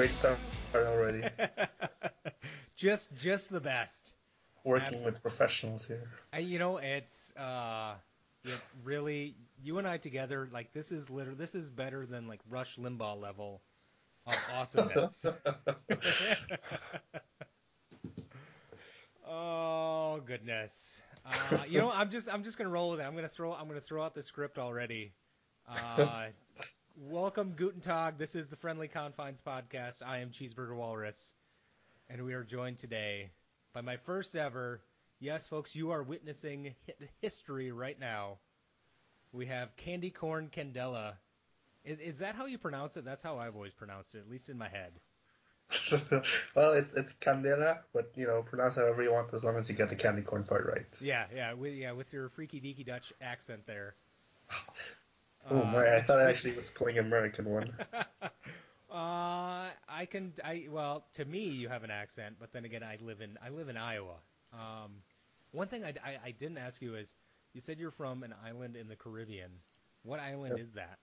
great start already. just just the best. Working Abs- with professionals here. And you know, it's uh, it really you and I together. Like this is literally this is better than like Rush Limbaugh level of awesomeness. oh goodness. Uh, you know, I'm just I'm just gonna roll with it. I'm gonna throw I'm gonna throw out the script already. Uh, welcome, Guten Tag. This is the Friendly Confines podcast. I am Cheeseburger Walrus, and we are joined today by my first ever. Yes, folks, you are witnessing history right now. We have Candy Corn Candela. Is, is that how you pronounce it? That's how I've always pronounced it, at least in my head. well, it's it's Candela, but you know, pronounce however you want as long as you get the candy corn part right. Yeah, yeah, with yeah, with your freaky deaky Dutch accent there. Oh Uh, my! I thought I actually was playing American one. Uh, I can. I well, to me, you have an accent, but then again, I live in I live in Iowa. Um, one thing I, I, I didn't ask you is, you said you're from an island in the Caribbean. What island Yes. is that?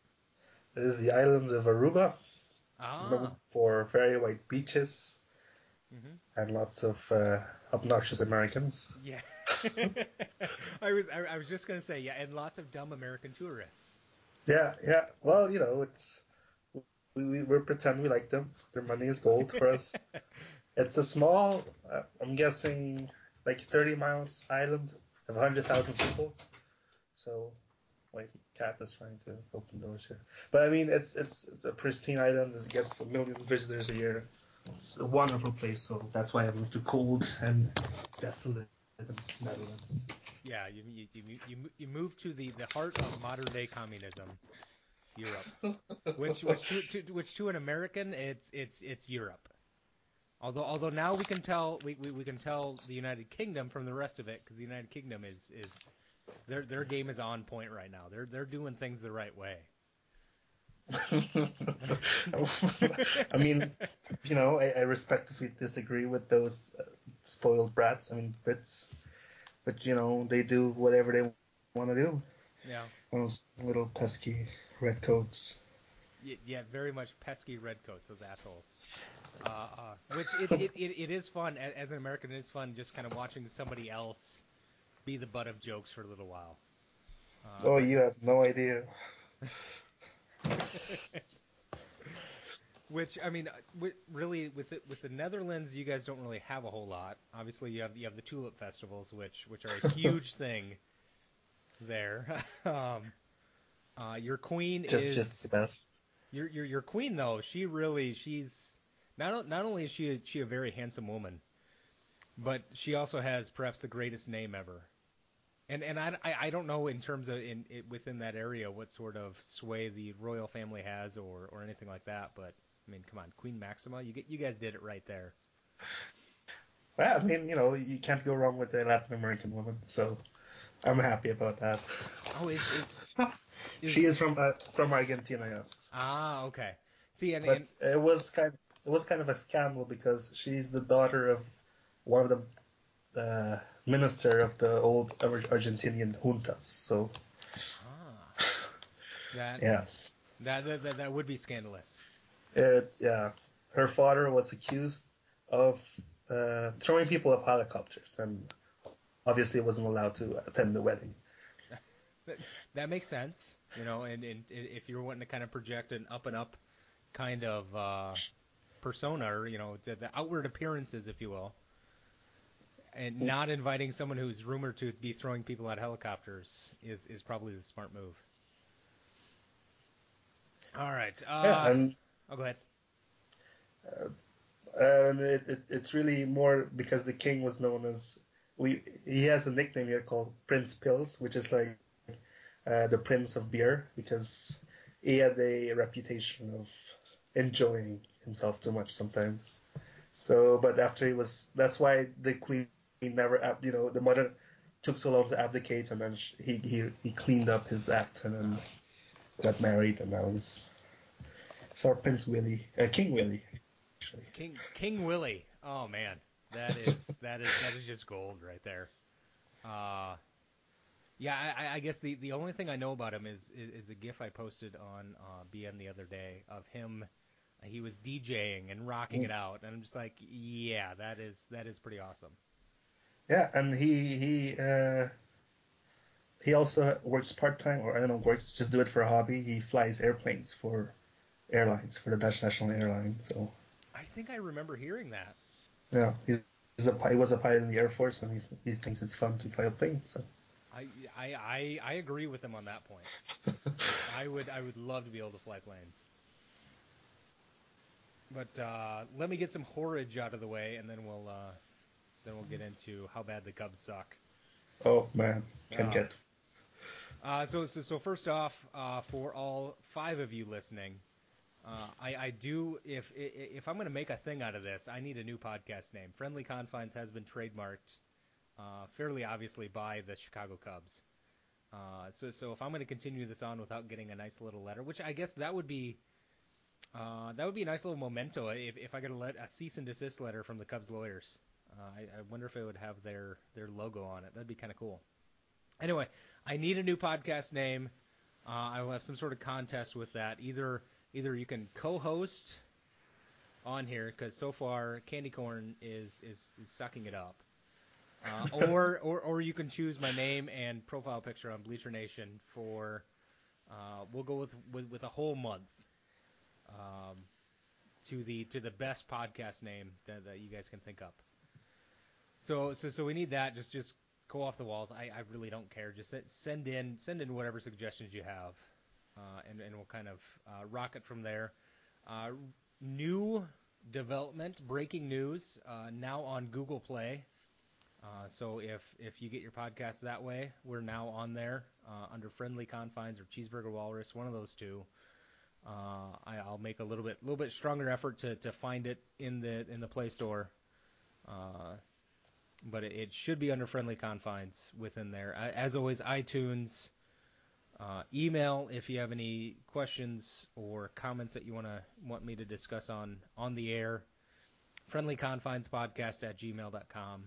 It is the islands of Aruba, known Ah, for very white beaches hmm and lots of uh, obnoxious Americans. yeah. I was I, I was just gonna say yeah, and lots of dumb American tourists. Yeah, yeah. Well, you know, it's we, we we pretend we like them. Their money is gold for us. It's a small, uh, I'm guessing, like 30 miles island of 100,000 people. So, like, cat is trying to open doors here. But I mean, it's it's a pristine island. It gets a million visitors a year. It's a wonderful place. So that's why I moved to cold and desolate Netherlands. Yeah, you you you you, move to the, the heart of modern day communism, Europe. which which to, to, which to an American it's it's it's Europe. Although although now we can tell we, we, we can tell the United Kingdom from the rest of it because the United Kingdom is is their their game is on point right now. They're they're doing things the right way. I mean, you know, I, I respectfully disagree with those uh, spoiled brats. I mean, Brits, but you know, they do whatever they want to do. Yeah, Those little pesky redcoats. Yeah, very much pesky redcoats, those assholes. Uh, uh, which it, it, it, it is fun as an American. It is fun just kind of watching somebody else be the butt of jokes for a little while. Uh, Oh, you have no idea. Which I mean, uh, really, with it, with the Netherlands, you guys don't really have a whole lot. Obviously, you have you have the tulip festivals, which which are a huge thing there. um, uh, your queen Just, is just the best. your your your queen though. She really she's not not only is she a, she a very handsome woman, but she also has perhaps the greatest name ever. And and I, I, I don't know in terms of in it, within that area what sort of sway the royal family has or, or anything like that, but I mean, come on, Queen Maxima, you get you guys did it right there. Well, I mean, you know, you can't go wrong with a Latin American woman, so I'm happy about that. Oh, is, is, she is from uh, from Argentina, yes. ah okay. See, and, But and it was kind it was kind of a scandal because she's the daughter of one of the uh, minister of the old Ar- Argentinian juntas. So ah, that, yes, that that that would be scandalous. It yeah. Her father was accused of uh, throwing people off helicopters, and obviously wasn't allowed to attend the wedding. That, makes sense, you know. And, and if you're wanting to kind of project an up and up kind of uh, persona, or you know, the, the outward appearances, if you will, and not inviting someone who's rumored to be throwing people out of helicopters is is probably the smart move. All right. Uh, yeah, and oh, go ahead. and it, it, it's really more because the king was known as we. He has a nickname here called Prince Pils, which is like uh, the Prince of Beer, because he had a reputation of enjoying himself too much sometimes. So, but after he was, that's why the queen never, you know, the mother took so long to abdicate, and then he he he cleaned up his act, and then got married, and now he's. So Prince Willie, uh, King Willie, actually. King King Willie. Oh man, that is that is that is just gold right there. Uh, yeah, I, I guess the, the only thing I know about him is, is is a GIF I posted on uh, BN the other day of him he was DJing and rocking it out, and I'm just like, yeah, that is that is pretty awesome. Yeah, and he he uh, he also works part time, or I don't know, works just do it for a hobby. He flies airplanes for airlines for the Dutch national airline. So I think I remember hearing that. yeah, he's, he's a he was a pilot in the air force, and he's, he thinks it's fun to fly planes. So I, I, I, I agree with him on that point. I would I would love to be able to fly planes. But uh, let me get some horage out of the way, and then we'll uh, then we'll get into how bad the Cubs suck. oh man, can Ah. get Uh, so, so, so first off, uh, for all five of you listening, uh, I, I do if if I'm going to make a thing out of this, I need a new podcast name. Friendly Confines has been trademarked, uh, fairly obviously by the Chicago Cubs. Uh, so, so if I'm going to continue this on without getting a nice little letter, which I guess that would be. Uh, that would be a nice little memento if, if I get a, let, a cease and desist letter from the Cubs lawyers. Uh, I, I wonder if it would have their, their logo on it. That'd be kind of cool. Anyway, I need a new podcast name. Uh, I will have some sort of contest with that. Either either you can co-host on here because so far Candy Corn is is, is sucking it up, uh, or, or or you can choose my name and profile picture on Bleacher Nation for. Uh, we'll go with, with with a whole month. Um, to the to the best podcast name that, that you guys can think up. So so so we need that. Just just go off the walls. I, I really don't care. Just se- send in send in whatever suggestions you have, and and we'll kind of uh, rock it from there. Uh, new development, breaking news, uh, now on Google Play. Uh, so if if you get your podcast that way, we're now on there uh, under Friendly Confines or Cheeseburger Walrus, one of those two. Uh, I, I'll make a little bit little bit stronger effort to, to find it in the in the Play Store. Uh, but it, should be under friendly confines within there. As always, iTunes, uh, email if you have any questions or comments that you want to want me to discuss on on the air. Friendly confines podcast at gmail.com.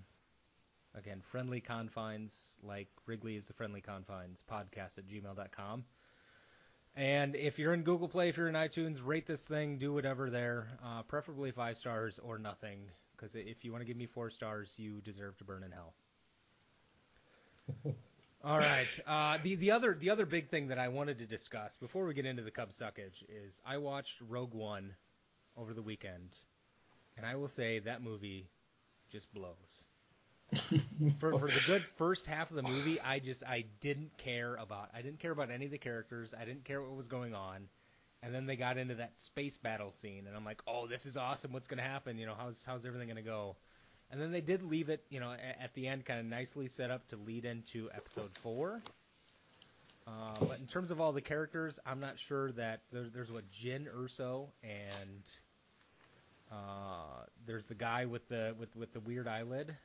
Again, friendly confines like Wrigley is the friendly confines podcast at gmail.com. And if you're in Google Play, if you're in iTunes, rate this thing, do whatever there, uh, preferably five stars or nothing. Because if you want to give me four stars, you deserve to burn in hell. All right. Uh, the the other the other big thing that I wanted to discuss before we get into the Cubs suckage is I watched Rogue One over the weekend, and I will say that movie just blows. for for the good first half of the movie, I just I didn't care about I didn't care about any of the characters. I didn't care what was going on. And then they got into that space battle scene, and I'm like, "Oh, this is awesome! What's going to happen? You know, how's how's everything going to go?" And then they did leave it, you know, at, the end, kind of nicely set up to lead into episode four. Uh, but in terms of all the characters, I'm not sure that there, there's what Jyn Erso and uh, there's the guy with the with with the weird eyelid.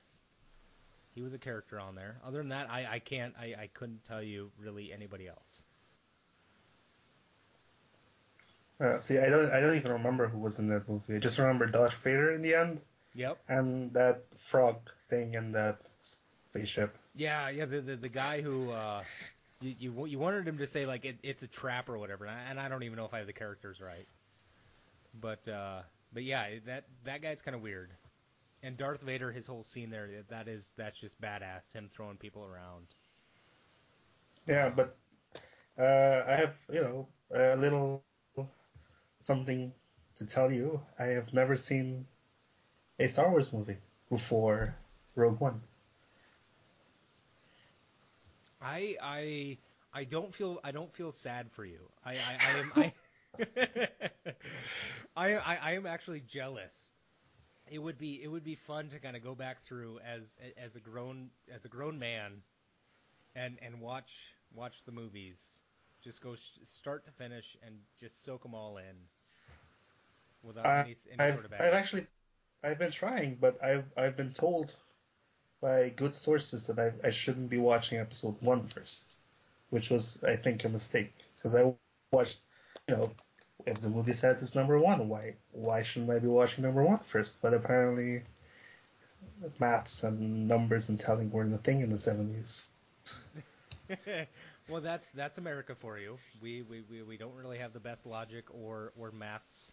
He was a character on there. Other than that, I, I can't I, I couldn't tell you really anybody else. Uh, see, I don't I don't even remember who was in that movie. I just remember Darth Vader in the end Yep. and that frog thing in that spaceship. Yeah, yeah. The the, the guy who uh, you, you you wanted him to say like it, it's a trap or whatever, and I, and I don't even know if I have the characters right. But uh, but yeah, that that guy's kind of weird. And Darth Vader, his whole scene there, that is that's just badass. Him throwing people around. Yeah, but uh, I have you know a little something to tell you. I have never seen a Star Wars movie before Rogue One. I I I don't feel I don't feel sad for you. I I, I am I, I, I I am actually jealous. It would be it would be fun to kind of go back through as as a grown as a grown man, and and watch watch the movies, just go sh- start to finish and just soak them all in, without I- any any I've, sort of I've actually I've been trying, but I've I've been told by good sources that I I shouldn't be watching episode one first, which was I think a mistake because I watched you know if the movie says it's number one, why why shouldn't I be watching number one first? But apparently, maths and numbers and telling weren't a thing in the seventies. well, that's that's America for you. We, we, we, we don't really have the best logic or or maths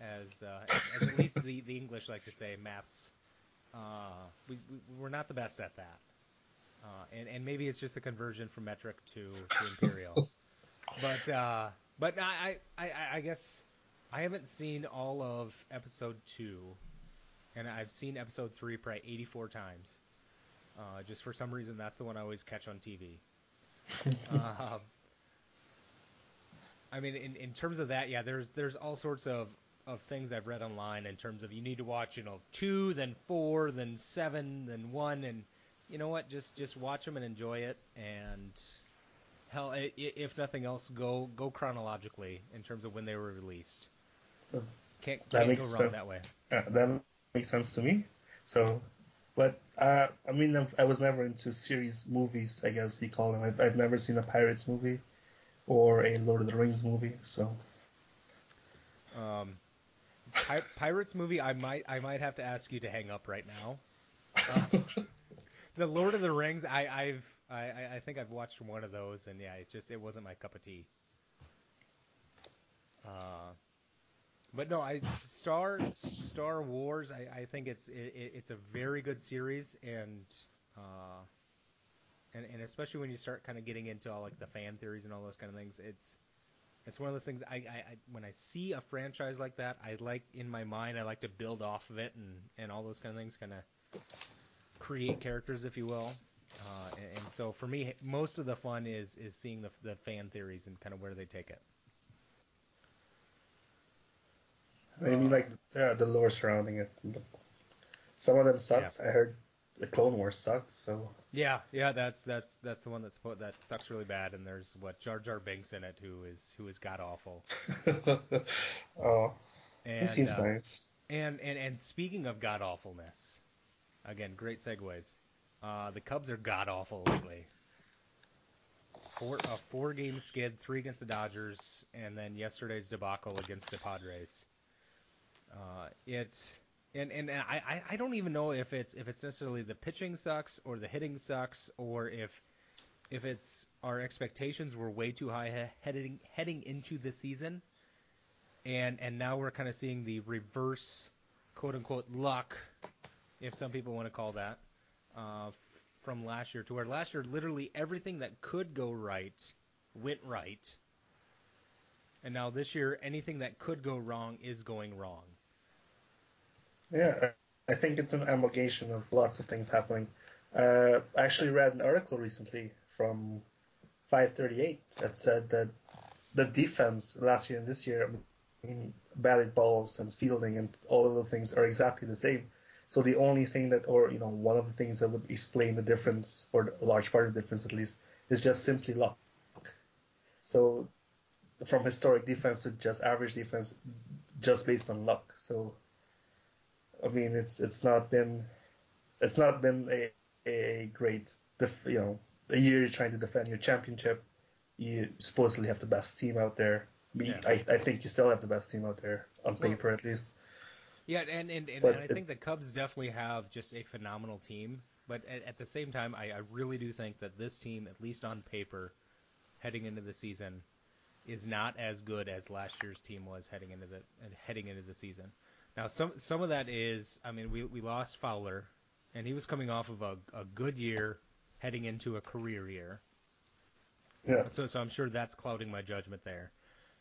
as, uh, as, at least the, the English like to say, maths. Uh, we, we we're not the best at that, uh, and and maybe it's just a conversion from metric to, to imperial. but uh, but I, I I guess I haven't seen all of episode two, and I've seen episode three probably 84 times. Uh, just for some reason, that's the one I always catch on TV. uh, I mean, in, in terms of that, yeah, there's there's all sorts of, of things I've read online in terms of you need to watch, you know, two, then four, then seven, then one, and you know what? Just just watch them and enjoy it, and hell, if nothing else, go go chronologically in terms of when they were released. Can't, that can't makes go wrong sense. that way. Yeah, that makes sense to me. So, but uh, I mean, I was never into series movies. I guess you call them. I've, I've never seen a Pirates movie or a Lord of the Rings movie. So, um, Pi- Pirates movie, I might I might have to ask you to hang up right now. Uh, the Lord of the Rings, I, I've I, I think I've watched one of those, and yeah, it just it wasn't my cup of tea. Uh, but no, I Star Star Wars. I, I think it's it, it's a very good series, and uh, and and especially when you start kind of getting into all like the fan theories and all those kind of things, it's it's one of those things. I, I, I when I see a franchise like that, I like in my mind, I like to build off of it and and all those kind of things, kind of create characters, if you will. Uh, and, and, so for me, most of the fun is is seeing the the fan theories and kind of where they take it. I mean, like yeah, the lore surrounding it. Some of them sucks. Yeah. I heard the Clone Wars sucks. So yeah, yeah, that's that's that's the one that's that sucks really bad. And there's what Jar Jar Binks in it, who is who is god awful. oh, and, it seems uh, nice. And and and speaking of god awfulness, again, great segues. Uh, the Cubs are god awful lately. Four, a four game skid, three against the Dodgers, and then yesterday's debacle against the Padres. Uh, it and and I, I don't even know if it's if it's necessarily the pitching sucks or the hitting sucks or if if it's our expectations were way too high heading heading into the season, and and now we're kind of seeing the reverse, quote unquote luck, if some people want to call that, uh, from last year to where last year literally everything that could go right went right, and now this year anything that could go wrong is going wrong. Yeah, I think it's an amalgamation of lots of things happening. Uh, I actually read an article recently from 538 that said that the defense last year and this year, I mean, batted balls and fielding and all of those things are exactly the same. So the only thing that, or you know, one of the things that would explain the difference, or a large part of the difference at least, is just simply luck. So from historic defense to just average defense, just based on luck. So I mean, it's it's not been it's not been a a great def, you know a year you're trying to defend your championship. You supposedly have the best team out there. I, yeah. I, I think you still have the best team out there on paper well, at least. Yeah, and and, and, and I it, think the Cubs definitely have just a phenomenal team. But at, at the same time, I, I really do think that this team, at least on paper, heading into the season, is not as good as last year's team was heading into the heading into the season. Now, some some of that is, I mean, we we lost Fowler, and he was coming off of a, a good year, heading into a career year. Yeah. So so I'm sure that's clouding my judgment there.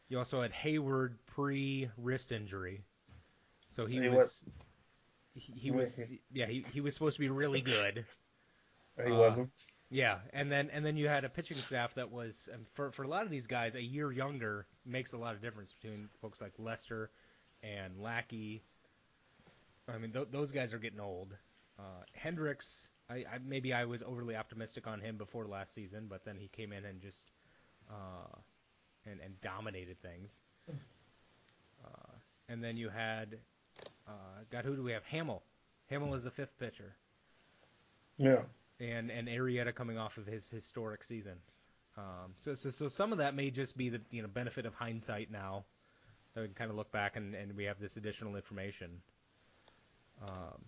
You also had Heyward pre wrist injury, so he, he was, was he, he was yeah he, he was supposed to be really good. He uh, wasn't. Yeah, and then and then you had a pitching staff that was for for a lot of these guys a year younger makes a lot of difference between folks like Lester and Lackey. I mean, th- those guys are getting old. Uh, Hendricks, I, I, maybe I was overly optimistic on him before last season, but then he came in and just uh, and, and dominated things. Uh, and then you had, uh, God, who do we have? Hammel. Hammel is the fifth pitcher. Yeah. And and Arrieta coming off of his historic season. Um, so, so so some of that may just be the you know benefit of hindsight now That we can kind of look back and, and we have this additional information. Um,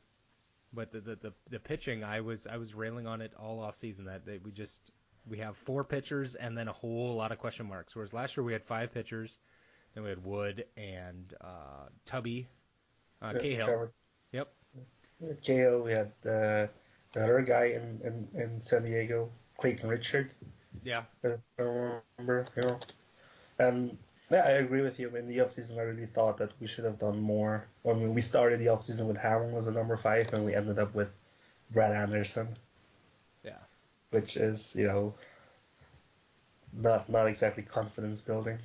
but the, the, the the pitching, I was I was railing on it all off season that, that we just we have four pitchers and then a whole lot of question marks. Whereas last year we had five pitchers, Then we had Wood and uh, Tubby, uh, Yeah, Cahill. Trevor. Yep. Cahill. We had uh, the other guy in, in, in San Diego, Clayton Richard. Yeah. I remember, you know. And yeah, I agree with you. In the offseason, I really thought that we should have done more. I mean, we started the offseason with Hamlin as a number five, and we ended up with Brett Anderson, Yeah. which is, you know, not not exactly confidence building.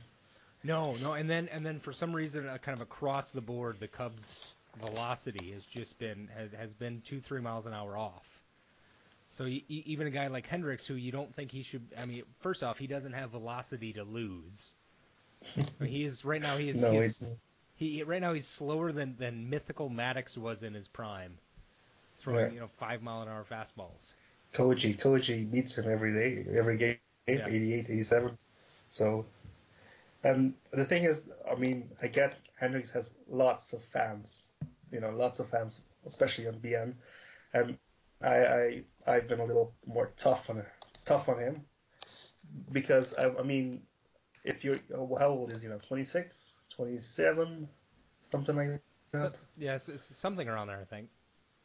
No, no, and then and then for some reason, uh, kind of across the board, the Cubs' velocity has just been has, has been two three miles an hour off. So y- y- even a guy like Hendricks, who you don't think he should, I mean, first off, he doesn't have velocity to lose. He is right now. He is no, he's, it, he right now he's slower than than mythical Maddux was in his prime, throwing Yeah. you know five mile an hour fastballs. Koji Koji beats him every day, every game, Yeah. 88, 87. So, and the thing is, I mean, I get Hendricks has lots of fans, you know, lots of fans, especially on BN, and I, I I've been a little more tough on tough on him because I, I mean, if you're how old is he now? 26, 27, something like that. So, yes, it's something around there, I think.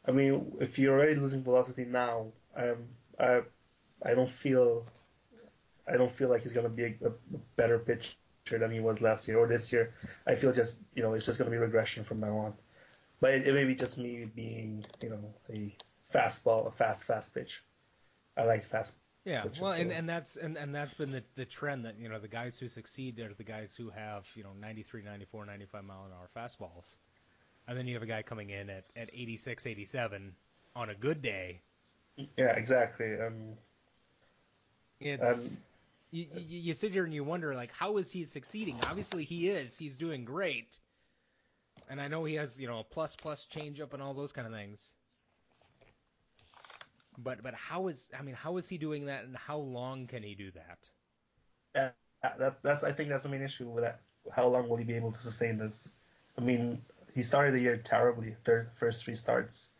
I mean, if you're already losing velocity now, um, I, I don't feel, I don't feel like he's gonna be a, a better pitcher than he was last year or this year. I feel just, you know, it's just gonna be regression from now on. But it, it may be just me being, you know, a fastball, a fast, fast pitch. I like fast. Yeah, well, and, and that's and, and that's been the, the trend that you know the guys who succeed are the guys who have you know 93, 94, 95 mile an hour fastballs, and then you have a guy coming in at, at 86, 87 on a good day. Yeah, exactly. Um, It's Um, you, you, you sit here and you wonder like how is he succeeding? Obviously he is. He's doing great, and I know he has you know a plus plus change up and all those kind of things. But but how is I mean how is he doing that and how long can he do that? yeah, that's that's I think that's the main issue with that. How long will he be able to sustain this? I mean, he started the year terribly, third first three starts,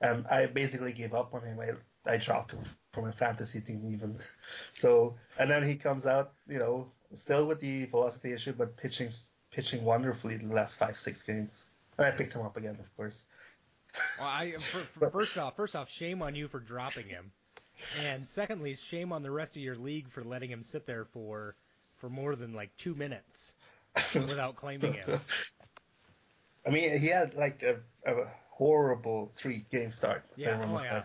and I basically gave up on him. I I dropped him from my fantasy team even. So and then he comes out, you know, still with the velocity issue, but pitching pitching wonderfully the last five six games. And I picked him up again, of course. Well, I for, for, first off, first off, shame on you for dropping him, and secondly, shame on the rest of your league for letting him sit there for for more than like two minutes without claiming him. I mean, he had like a, a horrible three game start. if I Yeah, remember oh, yeah.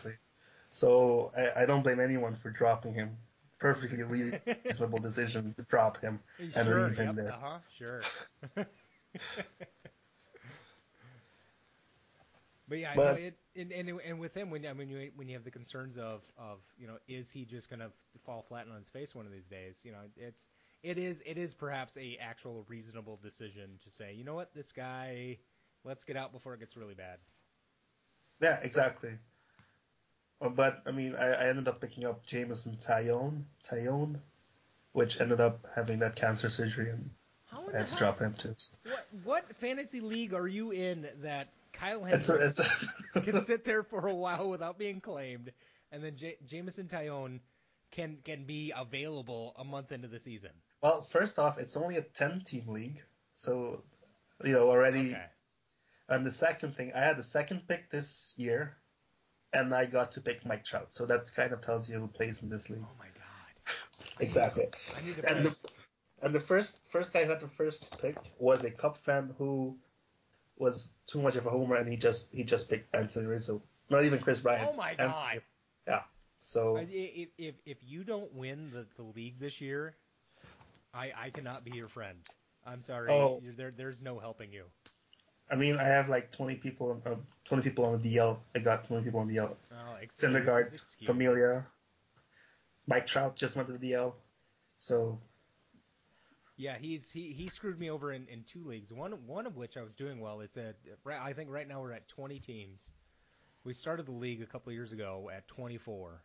So I, I don't blame anyone for dropping him. Perfectly reasonable decision to drop him and sure, leave him yep, there. uh-huh, sure. But yeah, But- no, it, and, and and with him, when I mean, you, when you have the concerns of of you know, is he just gonna fall flat on his face one of these days? You know, it's it is it is perhaps a actual reasonable decision to say, you know what, this guy, let's get out before it gets really bad. Yeah, exactly. Uh, But I mean, I, I ended up picking up Jameson Taillon, Taillon, which ended up having that cancer surgery, and How I had to drop him too. What what fantasy league are you in that Kyle Hendricks a, can sit there for a while without being claimed, and then J- Jameson Taillon can can be available a month into the season? well. First off, it's only a ten team league, so you know already. Okay. And the second thing, I had the second pick this year, and I got to pick Mike Trout. So that kind of tells you who plays in this league. Oh my god. Exactly. I need to And the and the first first guy who had the first pick was a Cup fan who was too much of a homer, and he just he just picked Anthony Rizzo. Not even Kris Bryant. Oh my Anthony- god. Yeah. So I- If, if if you don't win the, the league this year, I I cannot be your friend. I'm sorry. Oh. You're, there there's no helping you. I mean, I have like twenty people, uh, twenty people on the DL. I got twenty people on the DL. Oh, excuses, Syndergaard, excuses. Familia, Mike Trout just went to the DL. So Yeah, he's he, he screwed me over in, in two leagues. One one of which I was doing well. It's at I think right now we're at 20 teams. We started the league a couple of years ago at 24,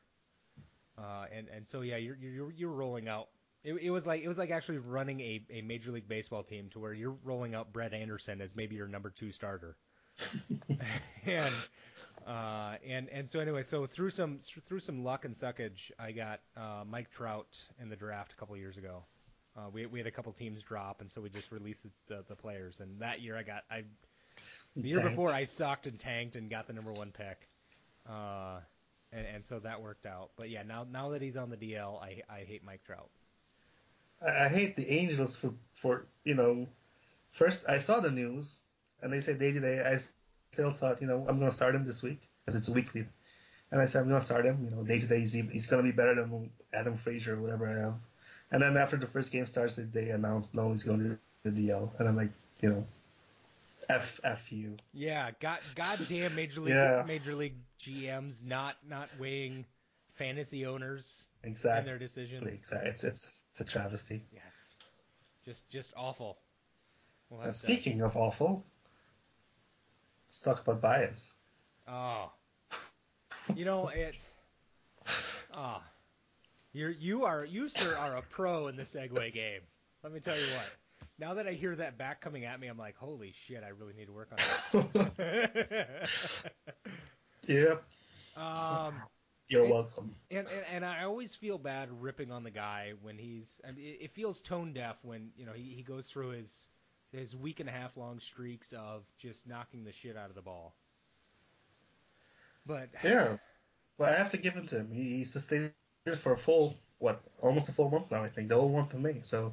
uh, and and so yeah, you're you're you're rolling out. It, it was like it was like actually running a, a major league baseball team to where you're rolling out Brett Anderson as maybe your number two starter, and uh, and and so anyway, so through some through some luck and suckage, I got uh, Mike Trout in the draft a couple of years ago Uh, we we had a couple teams drop, and so we just released the, the players. And that year I got I the year Tanked. before I sucked and tanked and got the number one pick. Uh, and, and so that worked out. But yeah, now now that he's on the DL, I I hate Mike Trout. I, hate the Angels for for you know. First, I saw the news, and they said day to day. I still thought, you know, I'm going to start him this week because it's weekly, and I said I'm going to start him. You know, day to day, he's he's going to be better than Adam Frazier or whatever I have. And then after the first game starts, they announced no, he's going to the DL, and I'm like, you know, f f you. Yeah, god goddamn Major League Yeah. Major League GMs not not weighing fantasy owners in Exactly. their decision. Exactly. It's it's it's a travesty. Yes, just just awful. We'll speaking of awful, let's talk about Baez. Oh. You know, it Ah. You're you are you sir are a pro in the segue game. Let me tell you what. Now that I hear that back coming at me, I'm like, holy shit, I really need to work on that. Yep. um You're It- welcome. and, and and I always feel bad ripping on the guy when he's I mean, it, feels tone deaf when, you know, he, he goes through his his week and a half long streaks of just knocking the shit out of the ball. But Yeah. Well, I have to give it to him. He, he sustained for a full, what, almost a full month now, I think. The whole month of May. So,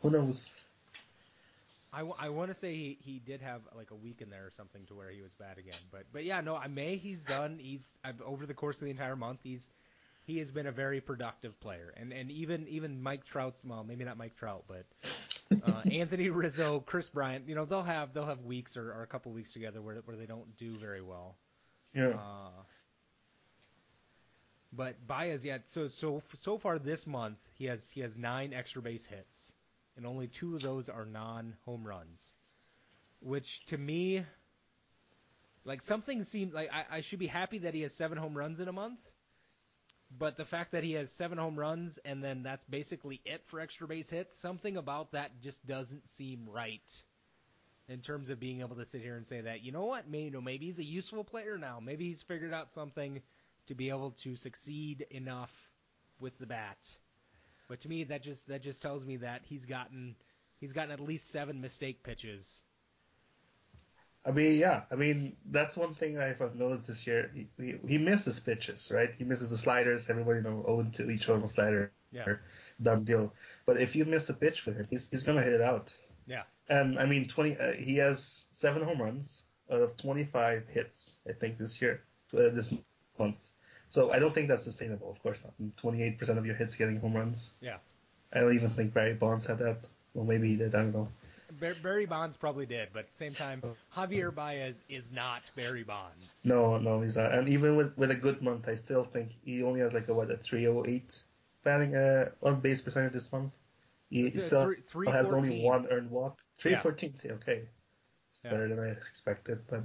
who knows? I, want to say he, he did have like a week in there or something to where he was bad again, but but yeah, no, I May he's done. He's I've, over the course of the entire month, he's he has been a very productive player, and and even even Mike Trout's well, maybe not Mike Trout, but uh, Anthony Rizzo, Kris Bryant, you know they'll have they'll have weeks or, or a couple weeks together where where they don't do very well. Yeah. Uh, but Baez, yeah. So so so far this month, he has he has nine extra base hits, and only two of those are non home runs, which to me, like something seemed like I, I should be happy that he has seven home runs in a month. But the fact that he has seven home runs and then that's basically it for extra base hits, something about that just doesn't seem right in terms of being able to sit here and say that, you know what, maybe, you know, maybe he's a useful player now. Maybe he's figured out something to be able to succeed enough with the bat. But to me, that just that just tells me that he's gotten he's gotten at least seven mistake pitches. I mean, yeah. I mean, that's one thing I've noticed this year. He, he, he misses pitches, right? He misses the sliders. Everybody know, own to each one slider. Yeah. dumb deal. But if you miss a pitch with him, he's, he's going to hit it out. Yeah. And I mean, 20. Uh, he has seven home runs out of 25 hits, I think, this year, uh, this month. So I don't think that's sustainable. Of course not. 28% of your hits getting home runs. Yeah. I don't even think Barry Bonds had that. Well, maybe he did. I don't know. Barry Bonds probably did, but at the same time, Javier Baez is not Barry Bonds. No, no, he's not. And even with, with a good month, I still think he only has like a what a 308 batting uh, on base percentage this month. He, It's still three- has only one earned walk. 314, see, okay. It's Yeah. better than I expected, but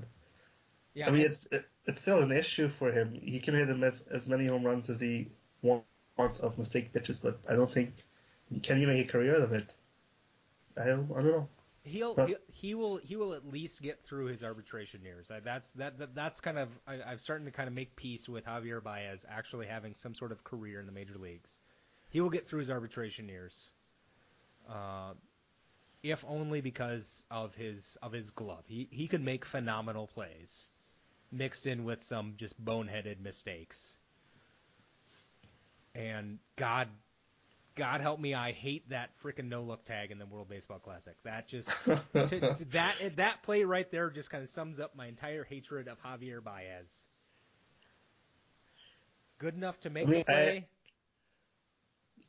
Yeah, I mean, it's it, it's still an issue for him. He can hit him as, as many home runs as he want, want of mistake pitches, but I don't think can he make a career out of it. I don't, I don't know. He'll, But- he he will he will at least get through his arbitration years. I, that's that, that that's kind of I, I'm starting to kind of make peace with Javier Baez actually having some sort of career in the major leagues. He will get through his arbitration years, uh, if only because of his of his glove. He he can make phenomenal plays, mixed in with some just boneheaded mistakes. And God God help me, I hate that freaking no look tag in the World Baseball Classic. That just to, to that that play right there just kind of sums up my entire hatred of Javier Baez. Good enough to make I mean, the play,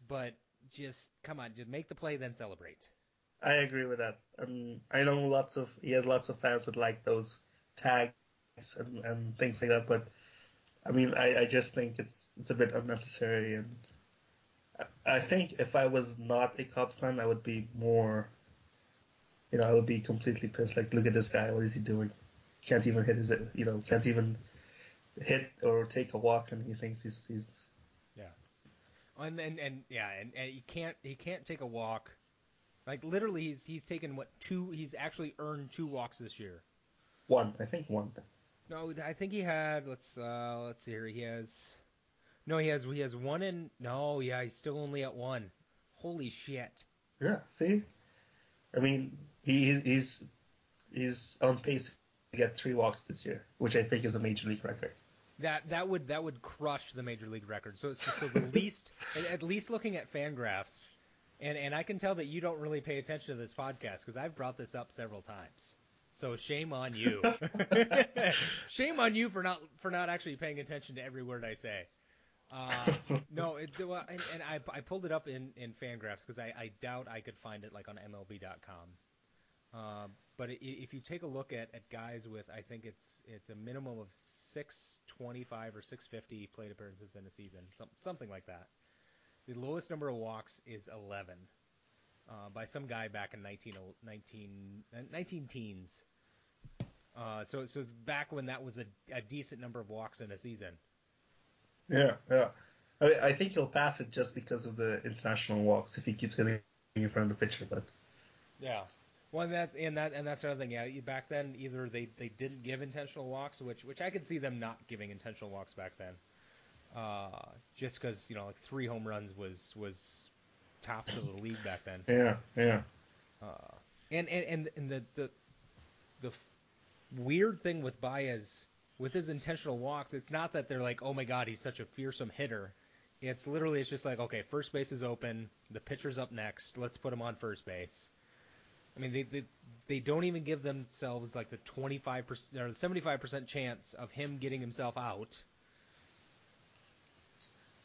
but just come on, just make the play then celebrate. I agree with that. And I know lots of he has lots of fans that like those tags and, and things like that, but I mean I, I just think it's it's a bit unnecessary and I- I think if I was not a Cubs fan I would be more you know, I would be completely pissed, like look at this guy, what is he doing? Can't even hit his you know, can't even hit or take a walk and he thinks he's he's And and, and yeah, and, and he can't he can't take a walk. Like literally, he's he's taken what two? He's actually earned two walks this year. one, I think one. No, I think he had. Let's uh, let's see here. He has. No, he has. He has one in. No, yeah, he's still only at one. Holy shit! Yeah, see, I mean, he, he's he's on pace to get three walks this year, which I think is a major league record. That that would that would crush the major league record. So so, so the least at least looking at Fangraphs, and and I can tell that you don't really pay attention to this podcast because I've brought this up several times. So shame on you. shame on you for not for not actually paying attention to every word I say. Uh, no, it, well, and, and I, I pulled it up in, in Fangraphs because I, I doubt I could find it like on MLB.com. Um, but it, if you take a look at, at guys with, I think it's it's a minimum of 625 or 650 plate appearances in a season, some, something like that. The lowest number of walks is 11 uh, by some guy back in 19, 19, 19 teens. Uh, so, so it's back when that was a, a decent number of walks in a season. Yeah, yeah. I, mean, I think he'll pass it just because of the intentional walks if he keeps getting in front of the pitcher. But yeah, well, and that's and that and that's another thing. Yeah, back then either they, they didn't give intentional walks, which which I could see them not giving intentional walks back then, uh, just because you know like three home runs was was tops of the league back then. Yeah, yeah. Uh, and and and and the the the weird thing with Baez with his intentional walks, it's not that they're like, oh my god, he's such a fearsome hitter. It's literally, it's just like, okay, first base is open, the pitcher's up next, let's put him on first base. I mean, they they, they don't even give themselves like the 25% or the 75% chance of him getting himself out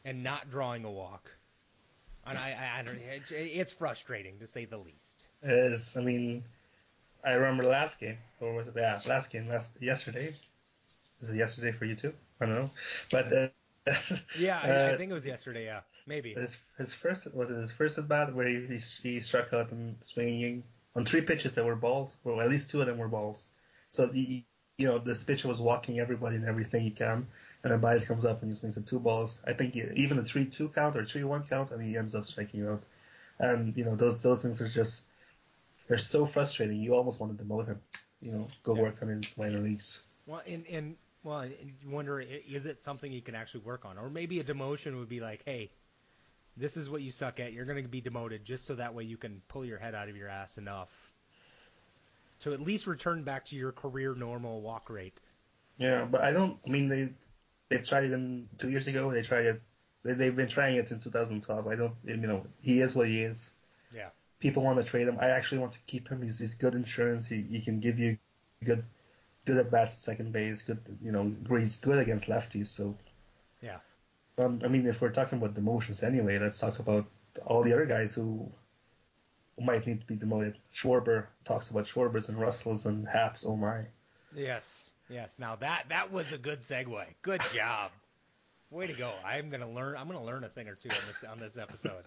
and not drawing a walk. And I, I, I don't, it's frustrating to say the least. It is. I mean, I remember last game, or was it? Yeah, last game, last yesterday. Is it yesterday for you too? I don't know, but uh, yeah, I, uh, I, think it was yesterday. Yeah, maybe his his first was it his first at bat where he, he struck out and swinging on three pitches that were balls, or at least two of them were balls. So he, you know this pitcher was walking everybody and everything he can, and then Baez comes up and he swings the two balls. I think even a three two count or three one count, and he ends up striking out. And you know those those things are just they're so frustrating. You almost want to demote him. You know, go yeah. work on in minor leagues. Well, and and well, you wonder is it something you can actually work on, or maybe a demotion would be like, hey, this is what you suck at. You're going to be demoted just so that way you can pull your head out of your ass enough to at least return back to your career normal walk rate. Yeah, but I don't. I mean, they they've tried him two years ago. They tried it. They, they've been trying it since 2012. I don't. You know, he is what he is. Yeah. People want to trade him. I actually want to keep him. He's, he's good insurance. He, he can give you good good at bats at second base. Good, you know, he's good against lefties. So, yeah. Um, I mean, if we're talking about demotions anyway, let's talk about all the other guys who might need to be demoted. Schwarber talks about Schwarbers and Russells and Happs. Oh my. Yes, yes. Now that that was a good segue. Good job. Way to go! I'm gonna learn. I'm gonna learn a thing or two on this on this episode.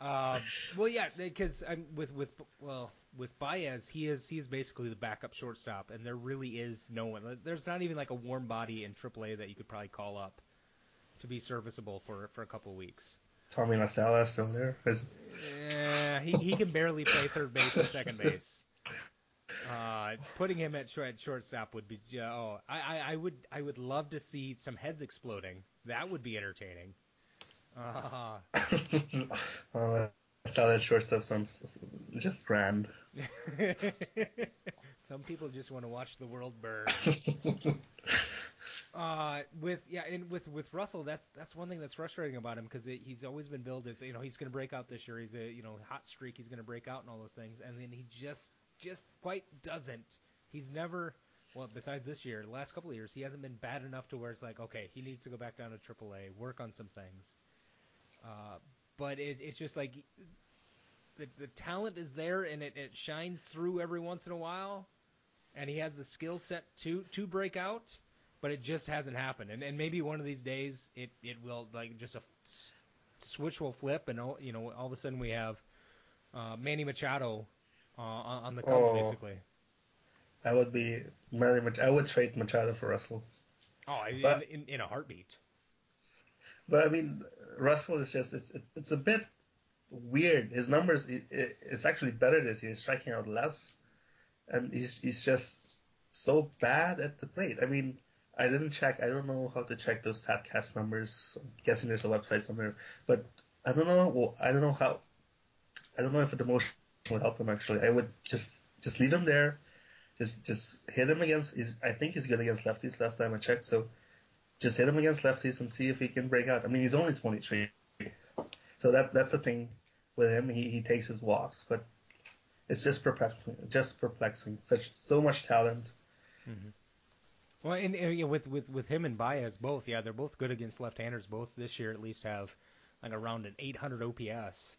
Um, well, yeah, because I'm with with well with Baez, he is he is basically the backup shortstop, and there really is no one. There's not even like a warm body in AAA that you could probably call up to be serviceable for for a couple of weeks. Tommy La Stella still there? Yeah, he he can barely play third base and second base. Uh, putting him at, short, at shortstop would be oh I, I, I would I would love to see some heads exploding. That would be entertaining. Uh, uh, that shortstop sounds just grand. Some people just want to watch the world burn. uh, with yeah, and with with Russell, that's that's one thing that's frustrating about him because he's always been billed as you know he's going to break out this year. He's a you know hot streak. He's going to break out and all those things, and then he just just quite doesn't. He's never well, besides this year, the last couple of years, he hasn't been bad enough to where it's like, okay, he needs to go back down to AAA, work on some things. Uh, but it, it's just like the, the talent is there and it, it shines through every once in a while, and he has the skill set to to break out, but it just hasn't happened. And, and maybe one of these days it, it will like just a switch will flip, and all, you know all of a sudden we have uh, Manny Machado uh, on the Cubs, oh, basically. I would be very much. I would trade Machado for Russell. Oh, but, in, in a heartbeat. But I mean, Russell is just it's it's a bit weird. His numbers it's actually better this year. He's striking out less, and he's he's just so bad at the plate. I mean, I didn't check. I don't know how to check those Statcast numbers. I'm guessing there's a website somewhere, but I don't know. Well, I don't know how I don't know if the demotion would help him. Actually, I would just just leave him there. Just just hit him against. I think he's good against lefties. Last time I checked, so just hit him against lefties and see if he can break out. I mean, he's only 23, so that that's the thing with him. He he takes his walks, but it's just perplexing. Just perplexing. Such so much talent. Mm-hmm. Well, and, and with with with him and Baez both, yeah, they're both good against left-handers. Both this year at least have like around an 800 OPS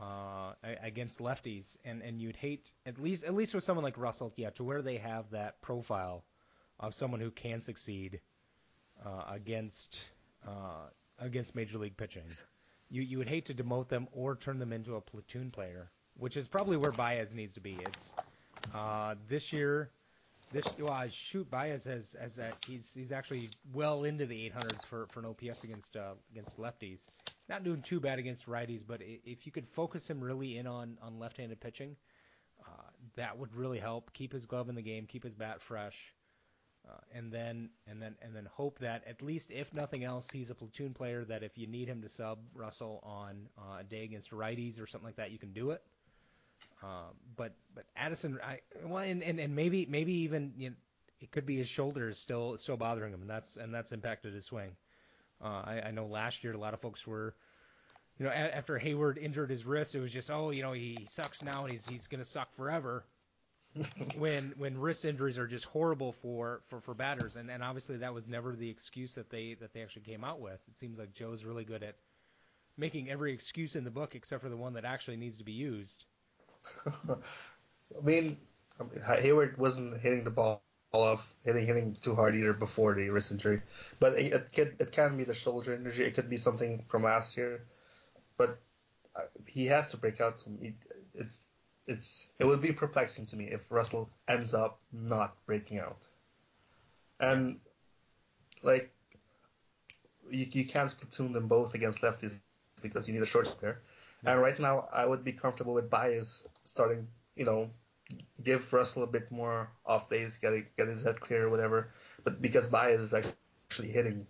uh, against lefties, and and you'd hate at least at least with someone like Russell, yeah, to where they have that profile of someone who can succeed uh, against uh, against major league pitching. You you would hate to demote them or turn them into a platoon player, which is probably where Baez needs to be. It's uh, this year this well, shoot, Baez has as that he's he's actually well into the 800s for for an OPS against uh, against lefties. Not doing too bad against righties, but if you could focus him really in on on left-handed pitching, uh, that would really help keep his glove in the game, keep his bat fresh, uh, and then and then and then hope that at least if nothing else, he's a platoon player that if you need him to sub Russell on uh, a day against righties or something like that, you can do it. Um, but but Addison, I well, and, and, and maybe maybe even you know, it could be his shoulders still still bothering him, and that's and that's impacted his swing. Uh, I, I know last year a lot of folks were, you know, a, after Heyward injured his wrist, it was just oh you know he sucks now and he's he's gonna suck forever. when when wrist injuries are just horrible for, for, for batters, and, and obviously that was never the excuse that they that they actually came out with. It seems like Joe's really good at making every excuse in the book except for the one that actually needs to be used. I mean, Heyward wasn't hitting the ball off, hitting hitting too hard either before the wrist injury. But it, it it can be the shoulder injury. It could be something from last year. But uh, he has to break out. Some, it's it's it would be perplexing to me if Russell ends up not breaking out. And like you, you can't platoon them both against lefties because you need a short player. And right now, I would be comfortable with Baez starting, you know, give Russell a bit more off days, get get his head clear or whatever. But because Baez is actually hitting,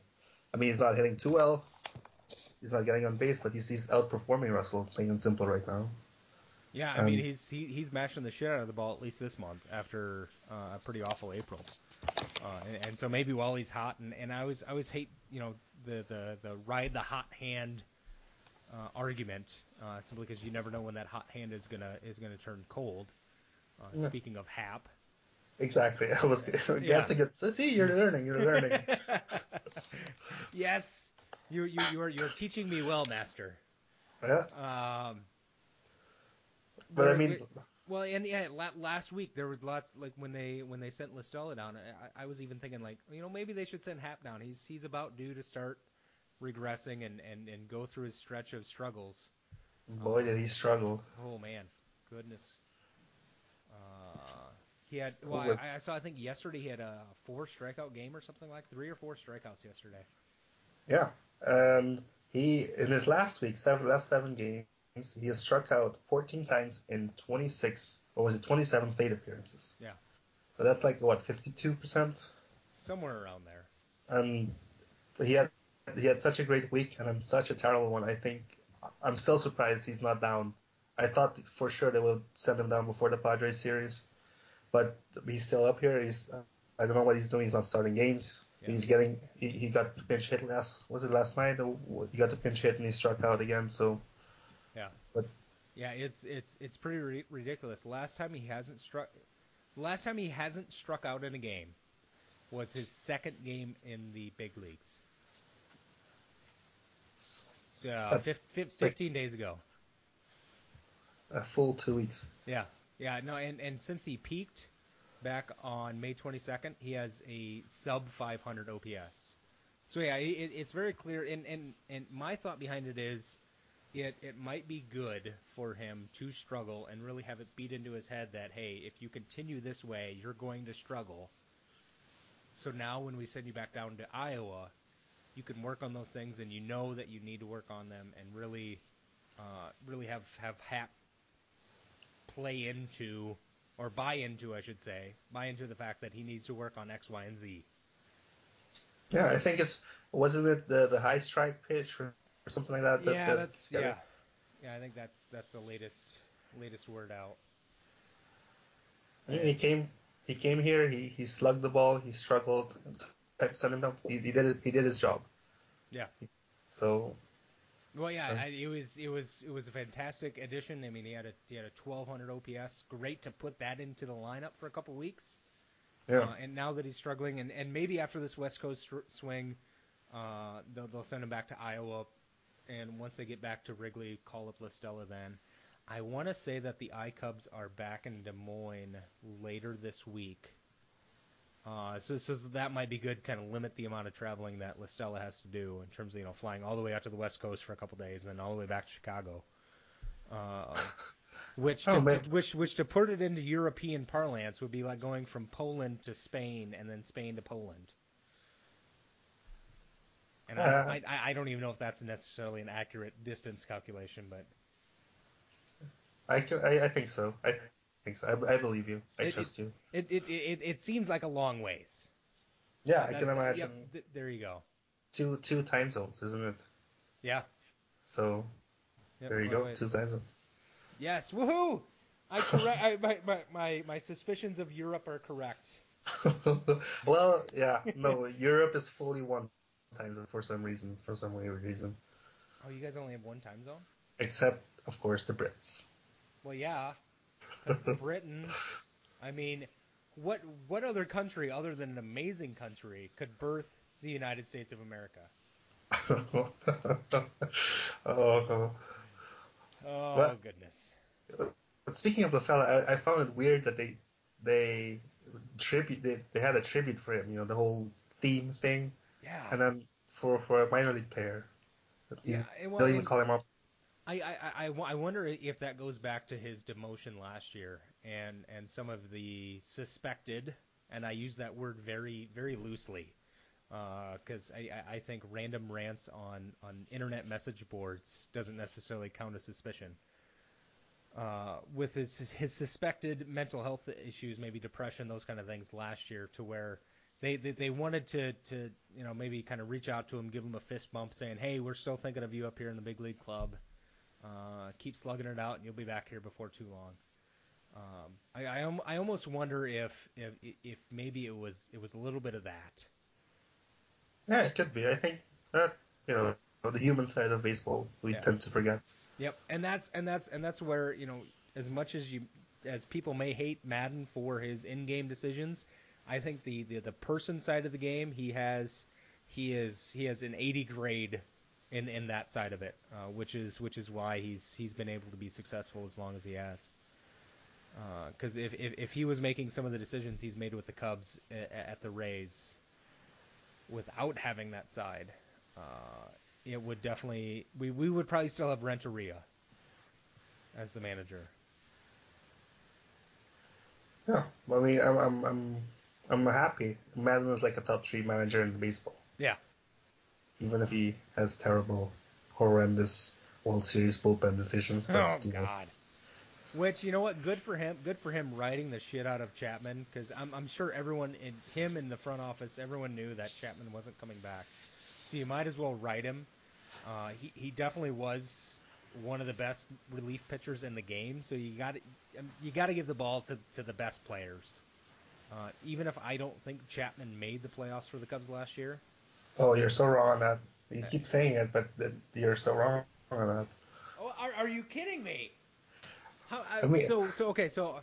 I mean, he's not hitting too well. He's not getting on base, but he's, he's outperforming Russell, plain and simple, right now. Yeah, I mean, he's he, he's mashing the shit out of the ball at least this month after uh, a pretty awful April. Uh, and, and, so maybe while he's hot, and, and I always I always hate you know the the the ride the hot hand uh, argument, uh, simply because you never know when that hot hand is gonna is gonna turn cold. Uh, yeah. Speaking of Happ. Exactly. I was. Yeah. That's a good. See, you're learning. You're learning. yes, you you you are you're teaching me well, master. Yeah. Um. But, but I mean. well, and yeah, last week there was lots like when they when they sent La Stella down. I, I was even thinking like you know maybe they should send Happ down. He's he's about due to start regressing and, and, and go through his stretch of struggles. Boy, um, did he struggle! Oh man, goodness. He had. Well, was... I, I, saw. I think yesterday he had a four strikeout game or something like three or four strikeouts yesterday. Yeah, and he in his last week, seven last seven games, he has struck out 14 times in 26 or was it 27 plate appearances? Yeah. So that's like what 52 percent. Somewhere around there. And he had he had such a great week and then such a terrible one. I think I'm still surprised he's not down. I thought for sure they would send him down before the Padres series, but he's still up here. He's I don't know what he's doing. He's not starting games. Yeah. He's getting he, he got pinch hit last was it last night? He got the pinch hit and he struck out again. So yeah, but yeah, it's it's it's pretty ri- ridiculous. Last time he hasn't struck, last time he hasn't struck out in a game was his second game in the big leagues. Uh, 15 days ago. A full two weeks. Yeah, yeah, no, and, and since he peaked back on May 22nd, he has a sub 500 OPS. So yeah, it, it's very clear. And, and and my thought behind it is, it it might be good for him to struggle and really have it beat into his head that hey, if you continue this way, you're going to struggle. So now when we send you back down to Iowa, you can work on those things, and you know that you need to work on them, and really, uh, really have have Happ play into or buy into, I should say, buy into the fact that he needs to work on X, Y, and Z. Yeah, I think it's wasn't it the the high strike pitch or, or something like that. that yeah, that's yeah, Yeah, I think that's that's the latest latest word out. He came he came here. He, he slugged the ball. He struggled. Type sent him down. He, he did it, he did his job. Yeah. So Well, yeah, I, it was it was it was a fantastic addition. I mean, he had a he had a 1200 OPS. Great to put that into the lineup for a couple weeks. yeah, Uh, and now that he's struggling, and, and maybe after this West Coast swing, uh, they'll, they'll send him back to Iowa. And once they get back to Wrigley, call up La Stella then. I want to say that the I Cubs are back in Des Moines later this week. Uh, so, so that might be good, kind of limit the amount of traveling that La Stella has to do in terms of, you know, flying all the way out to the West Coast for a couple days and then all the way back to Chicago. Uh, which, Oh, to, to- which, which to put it into European parlance would be like going from Poland to Spain and then Spain to Poland. And Yeah. I, I, I don't even know if that's necessarily an accurate distance calculation, but I, can, I I think so. I think so. I, I believe you. I It- trust you. it, it, it, it seems like a long ways. Yeah, I That- can imagine yep, th- there you go. two two time zones, isn't it? Yeah. So Yep, there you go, ways. two time zones. Yes, woohoo! I correct. I, my, my, my, my suspicions of Europe are correct. well, yeah, no, Europe is fully one time zone for some reason, for some weird reason. Oh, you guys only have one time zone? Except, of course, the Brits. Well, yeah, Britain. I mean, what what other country other than an amazing country could birth the United States of America? oh, Oh, oh Well- goodness. but speaking of La Stella, I, I found it weird that they they tribute they, they had a tribute for him. You know, the whole theme thing, Yeah. and then for for a minor league player, yeah. well, they'll even call him up. I, I, I, I wonder if that goes back to his demotion last year and, and some of the suspected, and I use that word very very loosely, because I, I- I think random rants on, on internet message boards doesn't necessarily count as suspicion. Uh, with his his suspected mental health issues, maybe depression, those kind of things last year, to where they, they they wanted to to you know maybe kind of reach out to him, give him a fist bump, saying, "Hey, we're still thinking of you up here in the big league club. Uh, keep slugging it out, and you'll be back here before too long." Um, I, I I almost wonder if, if if maybe it was it was a little bit of that. Yeah, it could be. I think that you know the human side of baseball we Yeah. tend to forget. Yep, and that's and that's and that's where you know as much as you as people may hate Maddon for his in-game decisions, I think the the, the person side of the game he has he is he has an 80 grade in in that side of it, uh, which is which is why he's he's been able to be successful as long as he has. Because if, if if he was making some of the decisions he's made with the Cubs at, at the Rays, without having that side, uh, it would definitely we, we would probably still have Renteria as the manager. Yeah, I mean, I'm I'm I'm I'm happy. Maddon is like a top three manager in baseball, Yeah. Even if he has terrible, horrendous World Series bullpen decisions. But, Oh you know, God. Which you know what? Good for him. Good for him riding the shit out of Chapman because I'm I'm sure everyone in him in the front office, everyone knew that Chapman wasn't coming back. So you might as well ride him. Uh, he he definitely was one of the best relief pitchers in the game. So you got you got to give the ball to to the best players. Uh, even if I don't think Chapman made the playoffs for the Cubs last year, Oh, you're so wrong on that. You keep saying it, but you're so wrong on that. Oh, are, are you kidding me? How, I, I mean- so so okay so uh,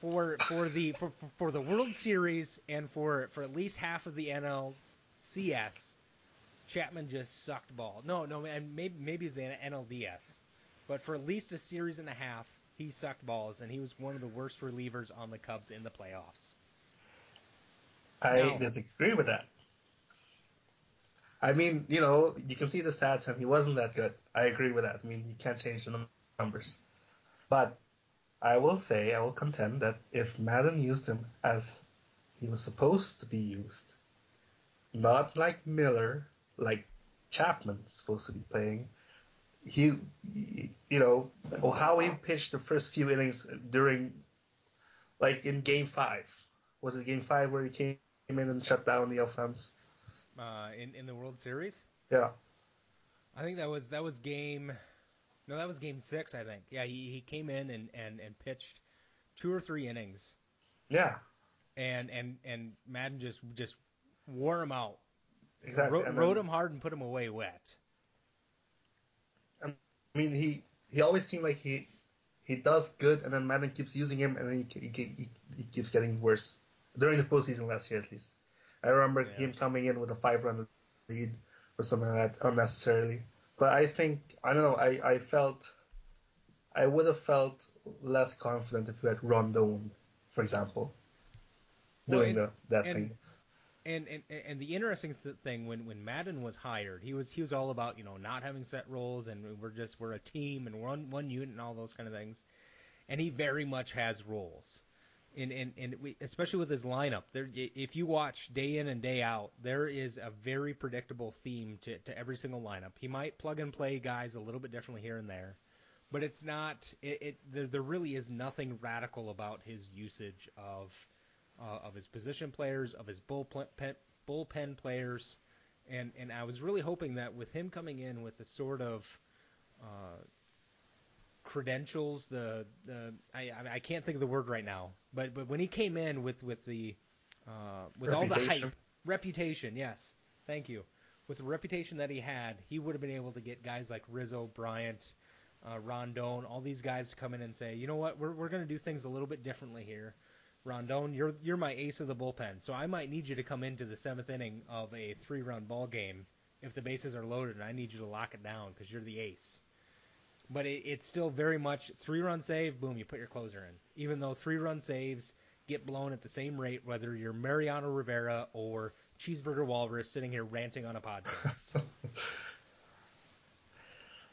for for the for, for- the World Series and for for at least half of the NLCS, Chapman just sucked ball. No, no, and maybe maybe it's the NLDS, but for at least a series and a half, he sucked balls, and he was one of the worst relievers on the Cubs in the playoffs. I No. disagree with that. I mean, you know, you can see the stats, and he wasn't that good. I agree with that. I mean, you can't change the numbers. But I will say, I will contend that if Maddon used him as he was supposed to be used, not like Miller, like Chapman's supposed to be playing, he, you know, how he pitched the first few innings during, like in Game Five. Was it Game Five where he came in and shut down the offense? Uh, in in the World Series, Yeah. I think that was that was game. No, that was game six, I think. Yeah, he, he came in and, and, and pitched two or three innings. Yeah. And and and Maddon just just wore him out. Exactly. Ro- And rode him hard and put him away wet. I mean, he he always seemed like he he does good, and then Maddon keeps using him, and then he he, he, he keeps getting worse during the postseason last year at least. I remember Yeah. him coming in with a five run lead or something like that unnecessarily. But I think I don't know. I I felt I would have felt less confident if we had Rondon, for example, Well, doing and- the, that and- thing. And, and and the interesting thing when when Maddon was hired, he was he was all about you know not having set roles and we're just we're a team and we're one one unit and all those kind of things, and he very much has roles, and and and we, especially with his lineup, there if you watch day in and day out, there is a very predictable theme to to every single lineup. He might plug and play guys a little bit differently here and there, but it's not it, it there, there really is nothing radical about his usage of uh, of his position players, of his bullpen bullpen players, and and I was really hoping that with him coming in with a sort of uh, credentials, the the I I- I can't think of the word right now, but but when he came in with with the uh, with all the hype, reputation, yes, thank you, with the reputation that he had, he would have been able to get guys like Rizzo, Bryant. Uh, Rondon, all these guys to come in and say, you know what, we're, we're going to do things a little bit differently here. Rondon, you're you're my ace of the bullpen, so I might need you to come into the seventh inning of a three-run ball game if the bases are loaded, and I need you to lock it down because you're the ace. But it, it's still very much three-run save, boom, you put your closer in. Even though three-run saves get blown at the same rate, whether you're Mariano Rivera or Cheeseburger Walrus sitting here ranting on a podcast.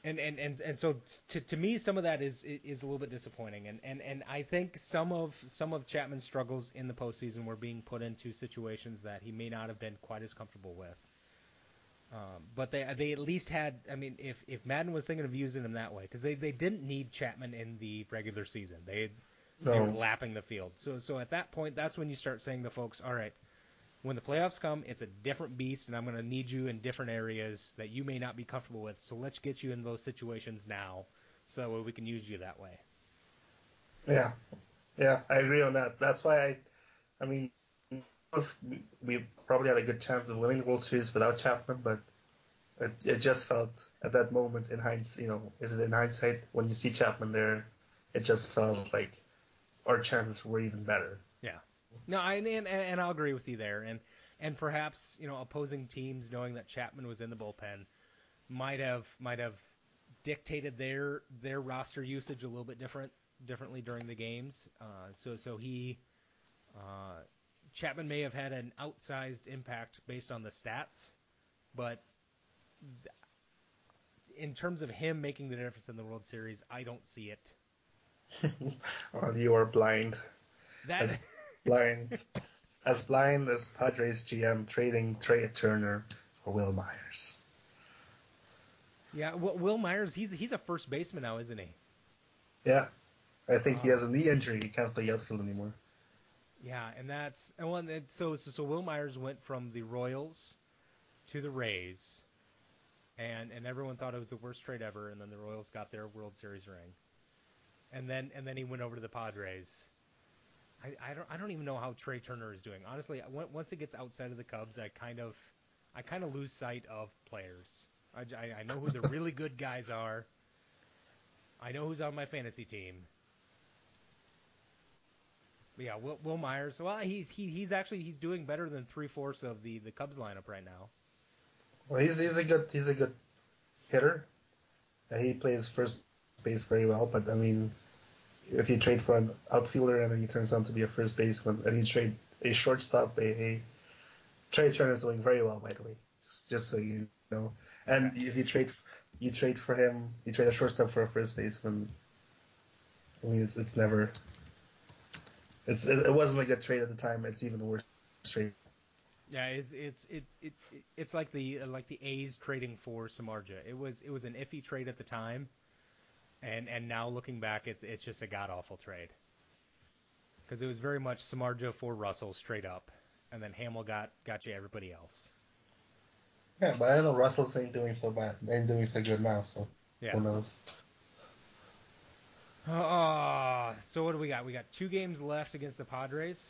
and and and and so to, to me some of that is is a little bit disappointing and and and I think some of some of Chapman's struggles in the postseason were being put into situations that he may not have been quite as comfortable with. Um, but they they at least had I mean if if Maddon was thinking of using him that way because they, they didn't need Chapman in the regular season they they were lapping the field so so at that point that's when you start saying to folks all right when the playoffs come, it's a different beast, and I'm going to need you in different areas that you may not be comfortable with. So let's get you in those situations now, so that way we can use you that way. Yeah, yeah, I agree on that. That's why I, I mean, if we- probably had a good chance of winning the World Series without Chapman, but it, it just felt at that moment in hindsight, you know, is it in hindsight when you see Chapman there, it just felt like our chances were even better. Yeah. No, I, and, and and I'll agree with you there, and and perhaps you know opposing teams knowing that Chapman was in the bullpen might have might have dictated their their roster usage a little bit different differently during the games. Uh, so so he uh, Chapman may have had an outsized impact based on the stats, but in terms of him making the difference in the World Series, I don't see it. well, you are blind, That as blind, as blind as Padres GM trading Trey Turner for Wil Myers. yeah, Will, Wil Myers, he's he's a first baseman now, isn't he? Yeah, I think he has a knee injury. He can't play outfield anymore. Yeah, and that's and one that so so, so Wil Myers went from the Royals to the Rays, and and everyone thought it was the worst trade ever, and then the Royals got their World Series ring, and then and then he went over to the Padres. I, I don't I don't even know how Trey Turner is doing. Honestly, once it gets outside of the Cubs, I kind of I kind of lose sight of players. I, I, I know who the really good guys are. I know who's on my fantasy team. Yeah, Will, Wil Myers. Well, he's he, he's actually he's doing better than three fourths of the, the Cubs lineup right now. Well, he's he's a good he's a good hitter. Uh, he plays first base very well, but I mean, if you trade for an outfielder and then he turns out to be a first baseman, and you trade a shortstop, a, a Trey is doing very well, by the way. Just, just so you know. And if you trade you trade for him, you trade a shortstop for a first baseman. I mean, it's it's never. It's it, it wasn't like a good trade at the time. It's even worse trade. Yeah, it's it's it's it, it's like the like the A's trading for Samardzija. It was it was an iffy trade at the time, and and now looking back, it's it's just a god awful trade. Because it was very much Samardzija for Russell straight up, and then Hammel got got you everybody else. Yeah, but I know Russell's ain't doing so bad. Ain't doing so good now, so Yeah. who knows? Oh, so what do we got? We got two games left against the Padres.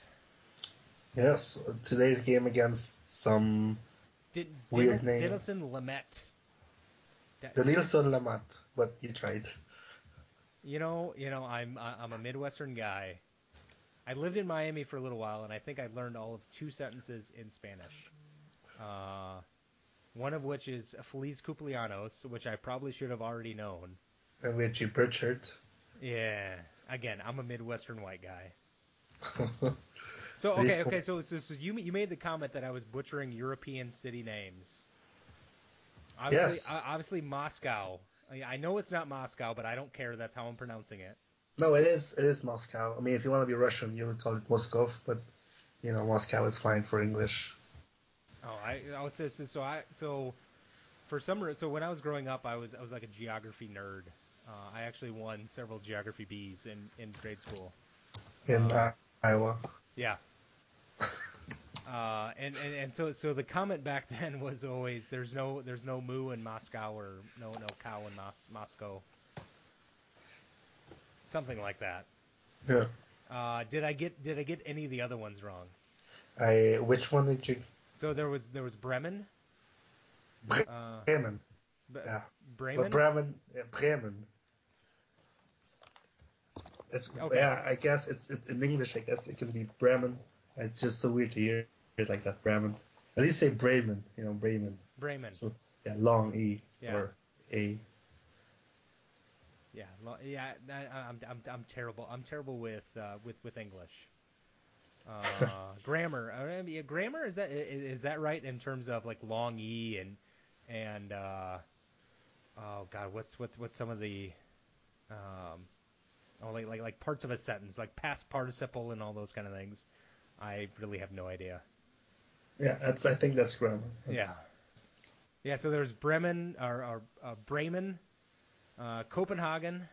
Yes, today's game against some Did Weird Dinel- name. Da- the Nilsson Lamet, but you tried. You know, you know, I'm I'm a Midwestern guy. I lived in Miami for a little while, and I think I learned all of two sentences in Spanish. Uh, one of which is Feliz Cumpleaños, which I probably should have already known. And Richie Pritchard. Yeah. Again, I'm a Midwestern white guy. So okay, okay. So so, so you you made the comment that I was butchering European city names. Obviously, Yes. obviously Moscow. I, I know it's not Moscow, but I don't care. That's how I'm pronouncing it. no, it is it is Moscow. I mean, if you want to be Russian, you would call it Moskov, but you know, Moscow is fine for English. Oh, I oh so so, so I so for some re- so when I was growing up, I was I was like a geography nerd. Uh, I actually won several geography Bs in in grade school. In Uh, Iowa. Yeah. Uh, and, and, and so so the comment back then was always there's no there's no moo in Moscow or no no cow in Mos- Moscow. Something like that. Yeah. Uh, did I get did I get any of the other ones wrong? I which one did you? So there was there was Bremen. Bre- Uh, Bremen. B- Yeah. Bremen. But Bremen, yeah, Bremen. It's Okay. yeah. I guess it's it, in English. I guess it can be Bremen. It's just so weird to hear it like that. Bremen. At least say Bremen. You know, Bremen. Bremen. So yeah, long e Yeah. or a. Yeah, yeah. I, I'm, I'm, I'm terrible. I'm terrible with uh, with with English. Uh, grammar. I mean, yeah, grammar is that is that right in terms of like long e and and uh, oh god, what's what's what's some of the um, oh like like like parts of a sentence like past participle and all those kind of things. I really have no idea. Yeah, that's. I think that's grammar. Yeah. Yeah, so there's Bremen or, or uh, Bremen, uh, Copenhagen.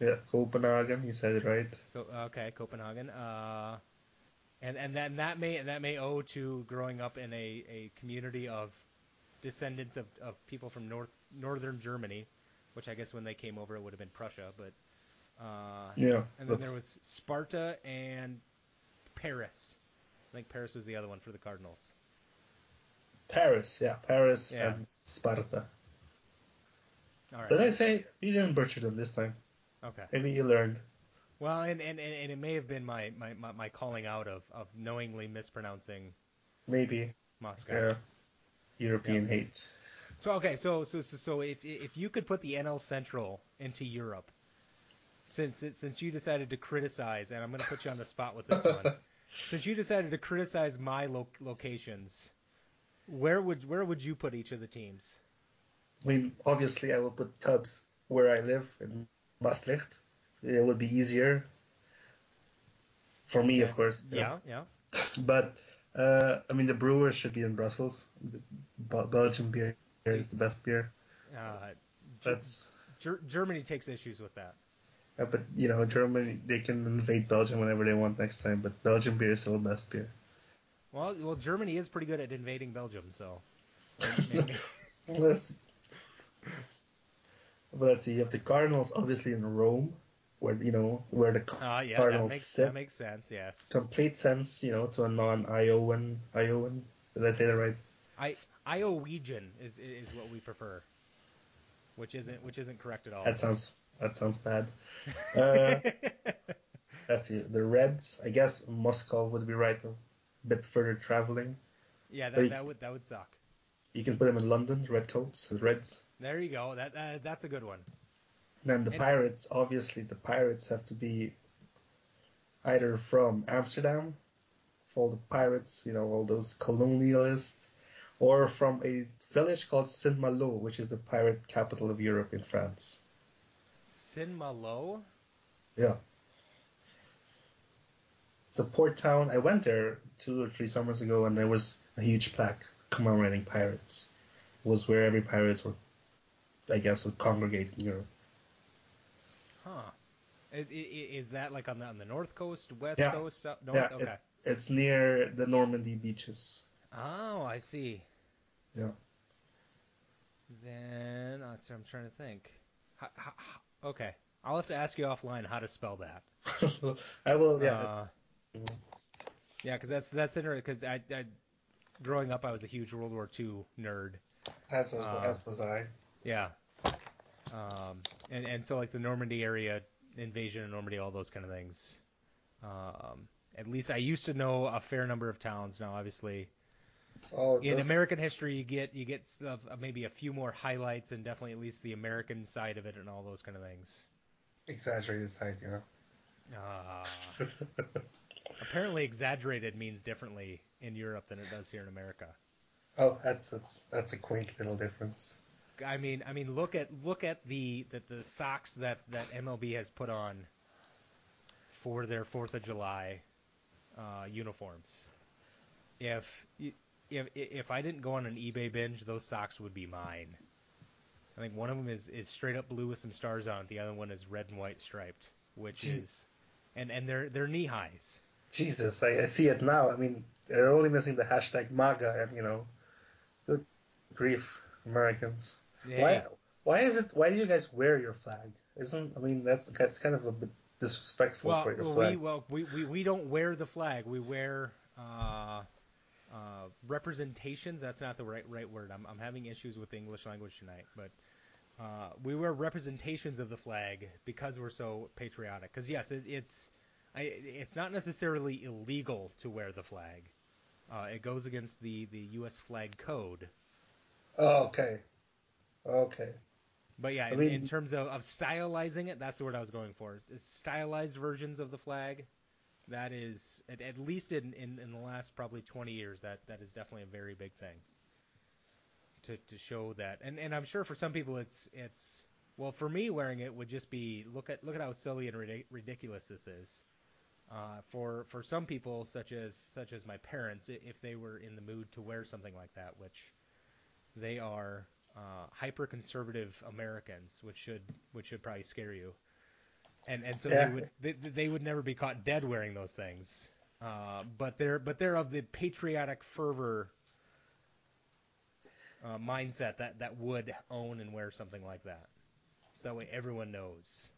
Yeah, Copenhagen. You said it right. Co- okay, Copenhagen. Uh, and and then that may that may owe to growing up in a, a community of descendants of, of people from north northern Germany, which I guess when they came over it would have been Prussia, but uh, Yeah. and then there was Sparta and Paris. I think Paris was the other one for the Cardinals. Paris. Yeah, Paris Yeah. and Sparta. All right. Did I say you didn't butcher them this time? Okay. Maybe you learned. Well, and, and, and it may have been my, my, my, my calling out of, of knowingly mispronouncing Maybe. Moscow. Yeah. European hate. So okay, so so so, so if if you could put the NL Central into Europe, since since you decided to criticize, and I'm going to put you on the spot with this one, since you decided to criticize my lo- locations, where would where would you put each of the teams? I mean, obviously, I will put Cubs where I live in Maastricht. It would be easier for me, of course. Yeah, yeah. But uh, I mean, the Brewers should be in Brussels. The Belgian beer is the best beer. Uh, That's. Ger- Germany takes issues with that. Uh, but you know, Germany they can invade Belgium whenever they want next time. But Belgian beer is still the best beer. Well, well, Germany is pretty good at invading Belgium, so. Let's, but let's see. You have the Cardinals, obviously in Rome, where you know where the Uh, yeah, that Cardinals makes sit. that makes sense. Yes. Complete sense, you know, to a non-Iowan. Iowan. Did I say that right? I Iowegian is is what we prefer, which isn't which isn't correct at all. That sounds that sounds bad. Uh, let's see. The Reds. I guess Moscow would be right. A bit further traveling. yeah, that, that would that would suck. You can put them in London. Redcoats, the Reds. There you go. That uh, that's a good one. Then the And- Pirates. Obviously, the Pirates have to be either from Amsterdam, for all the pirates, you know, all those colonialists, or from a village called Saint Malo, which is the pirate capital of Europe in France. Saint-Malo. Yeah. It's a port town. I went there two or three summers ago, and there was a huge plaque commemorating pirates. It was where every pirates were, I guess, would congregate in Europe. Huh. Is that like on the on the north coast, west Yeah. coast, south, north? Yeah, okay. it, it's near the Normandy beaches. Oh, I see. Yeah. Then I'm trying to think. Ho- ho- ho- okay. I'll have to ask you offline how to spell that. I will. Yeah. Uh, Yeah, because that's that's interesting. Because I, I, growing up, I was a huge World War II nerd. as, was- uh, as was I. Yeah. Um, and and so like the Normandy area invasion of Normandy, all those kind of things. Um, at least I used to know a fair number of towns. Now, obviously, Oh, in American history, you get you get s- of- of maybe a few more highlights and definitely at least the American side of it and all those kind of things. exaggerated side, you know. Uh, apparently, exaggerated means differently in Europe than it does here in America. oh, that's that's that's a quaint little difference. I mean, I mean, look at look at the the, the socks that that MLB has put on for their Fourth of July uh, uniforms. If if if I didn't go on an eBay binge, those socks would be mine. I think one of them is, is straight up blue with some stars on it. The other one is red and white striped, which Jeez. is and and they're they're knee highs. Jesus, I, I see it now. I mean, they're only missing the hashtag MAGA, and you know, good grief, Americans. Why? Why is it? Why do you guys wear your flag? Isn't I mean that's that's kind of a bit disrespectful Well, for your well, flag. we well we, we, we don't wear the flag. We wear uh, uh, representations. That's not the right right word. I'm I'm having issues with the English language tonight, but uh, we wear representations of the flag because we're so patriotic. Because yes, it, it's I, it's not necessarily illegal to wear the flag. Uh, it goes against the, the U.S. flag code. Oh, okay, okay. But yeah, I in, mean- in terms of, of stylizing it, that's the word I was going for. It's stylized versions of the flag. That is, at, at least in, in, in the last probably 20 years, that, that is definitely a very big thing. To, to show that, and, and I'm sure for some people it's it's well for me wearing it would just be look at look at how silly and ridic- ridiculous this is. Uh, for for some people, such as such as my parents, if they were in the mood to wear something like that, which they are uh, hyper conservative Americans, which should which should probably scare you. And and so Yeah. they would they, they would never be caught dead wearing those things. Uh, but they're but they're of the patriotic fervor uh, mindset that that would own and wear something like that. So that way everyone knows.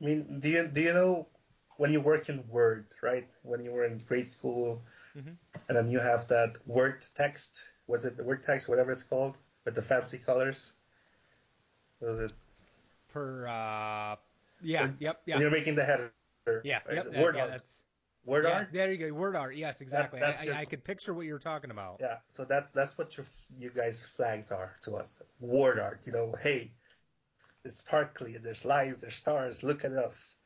I mean, do you do you know when you work in Word, right? When you were in grade school, Mhm. and then you have that Word text. Was it the Word text, whatever it's called, with the fancy colors? Was it Per uh, yeah, When- yep, yeah, you're making the header? yeah, yep, that- Word yeah, art. that's Word yeah, art. there you go, word art. Yes, exactly. that's I, your- I, I could picture what you were talking about. Yeah, so that that's what your you guys flags are to us. Word art, you know. Hey, it's sparkly. There's lines. There's stars. Look at us.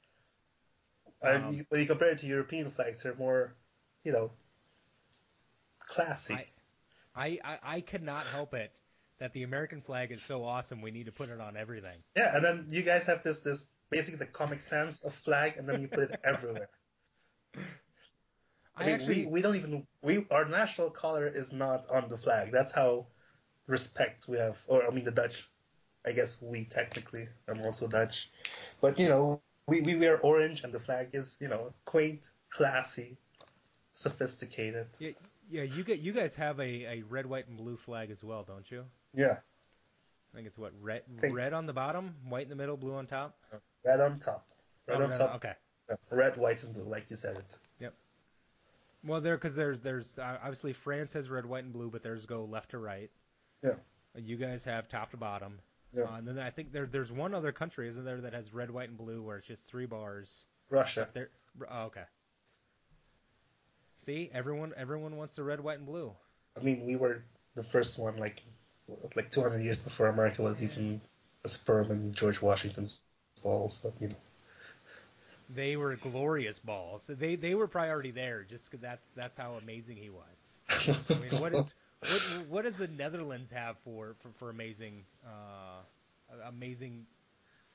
and Um, you, when you compare it to European flags, they're more, you know, classy. I- I, I, I cannot help it that the American flag is so awesome. We need to put it on everything. yeah, and then you guys have this this basically the Comic Sans of flag, and then you put it everywhere. I, I, mean, actually, we, we don't even we our national color is not on the flag. That's how respect we have, or I mean the Dutch. I guess we technically. I'm also Dutch, but you know we, we wear orange, and the flag is you know quaint, classy, sophisticated. Yeah, you get you guys have a, a red, white, and blue flag as well, don't you? Yeah, I think it's what red Think- red on the bottom, white in the middle, blue on top. red on top, red Oh, on red- top, Okay. yeah, red, white, and blue, like you said it. Yep. Well, there because there's there's uh, obviously France has red, white, and blue, but theirs go left to right. Yeah. You guys have top to bottom. Yeah. Uh, and then I think there there's one other country, isn't there, that has red, white, and blue, where it's just three bars. Russia. There. Oh, okay. See, everyone everyone wants the red, white, and blue. I mean, we were the first one, like like 200 years before America was even a sperm in George Washington's balls. But you know, They were glorious balls. They they were probably already there. Just 'cause that's that's how amazing he was. I mean, what is what what does the Netherlands have for for, for amazing uh, amazing